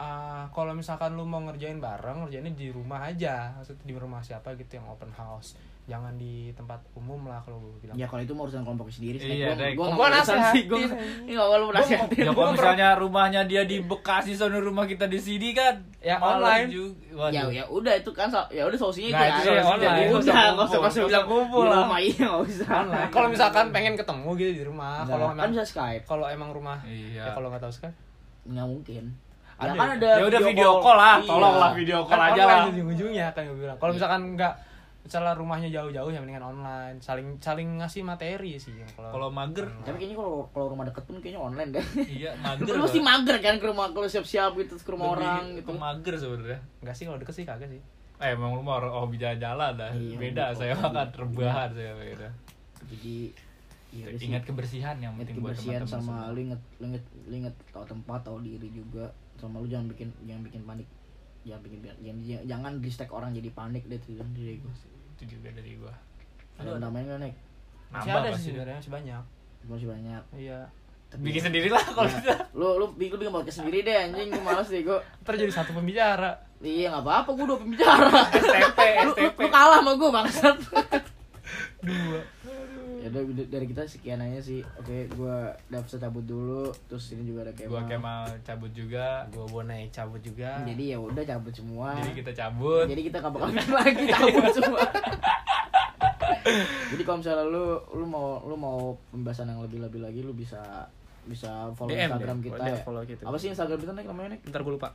ah kalau misalkan lu mau ngerjain bareng ngerjainnya di rumah aja maksudnya di rumah siapa gitu yang open house jangan di tempat umum lah kalau gue bilang Ya kalau itu mau urusan kelompok sendiri sih. Iya, mau urusan nasihatin. sih. Gua ini nggak mau nasihatin. Ya kalau misalnya rumahnya dia di Bekasi sono rumah kita di sini kan Ya, online. juga. Ya ya udah itu kan so- ya udah solusinya Nah, itu itu kan. Online. udah Nggak usah nggak usah kumpul. nggak usah Nggak bilang usah kumpul lah. rumah iya nggak usah. Online. kalau misalkan pengen ketemu gitu di rumah Nggak, kalau kan bisa Skype. kalau emang rumah Iya. ya kalau nggak tahu sekarang Nggak mungkin. Ada ya kan ya? ada Ya udah video call lah, Iya. tolonglah video call kan aja online lah. ujung-ujungnya kan gue bilang kalau misalkan nggak misalnya rumahnya jauh-jauh ya mendingan online saling saling ngasih materi sih kalau Kalau mager, Tapi kayaknya kalau kalau rumah deket pun kayaknya online deh. iya mager. Lu Bang. mager kan ke rumah kalau siap-siap gitu ke rumah Lebih orang gitu. mager sebenarnya. nggak sih kalau deket sih kagak sih Eh, emang rumah orang hobi jalan-jalan dah. Iya, Beda saya makan rebahan saya beda. Jadi ya sih. Ingat kebersihan yang Ingat penting buat kebersihan teman-teman. sama semua. lu inget lu inget lu inget tahu tempat tahu diri juga. Sama lu jangan bikin jangan bikin panik. Jangan bikin jangan, jangan, jangan distract orang jadi panik deh tuh dari gue Itu juga dari gua. ada namanya nggak nek? Masih ada sih sebenarnya masih banyak. Masih banyak. Iya. Tapi Bikin ya- sendiri lah kalau ya, bisa. lu lu bikin bikin podcast sendiri deh anjing. Gue males deh gue ntar jadi satu pembicara. Iya nggak apa apa gue udah pembicara STP, lu, lu, STP. lu kalah sama gue bangsat. Dua dari- dari kita sekian aja sih. Oke gue udah bisa cabut dulu terus ini juga ada Gua Kemal. Kemal cabut juga. gue bonai cabut juga. Jadi ya udah cabut semua. Jadi kita cabut. jadi kita nggak bakal main lagi cabut semua. Jadi kalau misalnya lu lu mau lu mau pembahasan yang lebih lebih lagi lu bisa bisa follow DM Instagram deh, kita DM ya. follow kita. apa sih Instagram kita nek? Namanya nek? Ntar gue lupa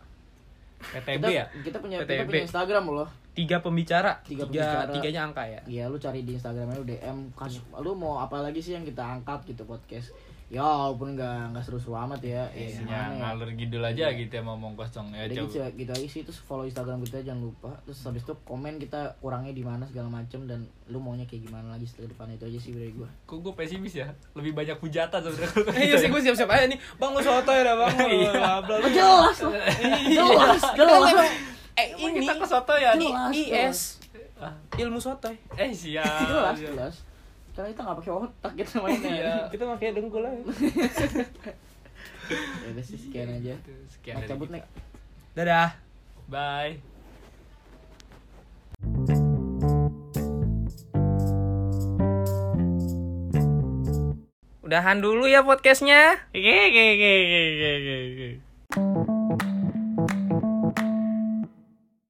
PTB kita, ya? kita punya kita PTB. punya Instagram loh tiga pembicara Tiga tiga, pembicara. tiganya angka ya Iya lu cari di Instagramnya lu DM kasus lu mau apa lagi sih yang kita angkat gitu podcast ya walaupun nggak nggak seru-seru amat ya ya Isinya gimana ya ngalur gidul aja gitu ya ngomong kosong ya Jadi gitu, coba. gitu aja sih terus follow Instagram kita jangan lupa terus habis itu komen kita kurangnya di mana segala macem dan lu maunya kayak gimana lagi setelah depan itu aja sih dari gua Kok gue pesimis ya? Lebih banyak hujatan sebenarnya. iya sih gue siap siap aja nih bang lu soto ya dah bang Iya. Oh, bla. jelas jelas jelas Eh, ini kita ke soto ya? ini Jelas, IS ilmu sotoy. Eh siap. jelas jelas karena kita nggak pakai otak kita mainnya Iya. Kita pakai dengkul aja. ya udah sih sekian aja Sekian Nek, dari cabut kita. nek Dadah. Bye. Udahan dulu ya podcastnya. Oke, oke, oke, oke, oke, oke.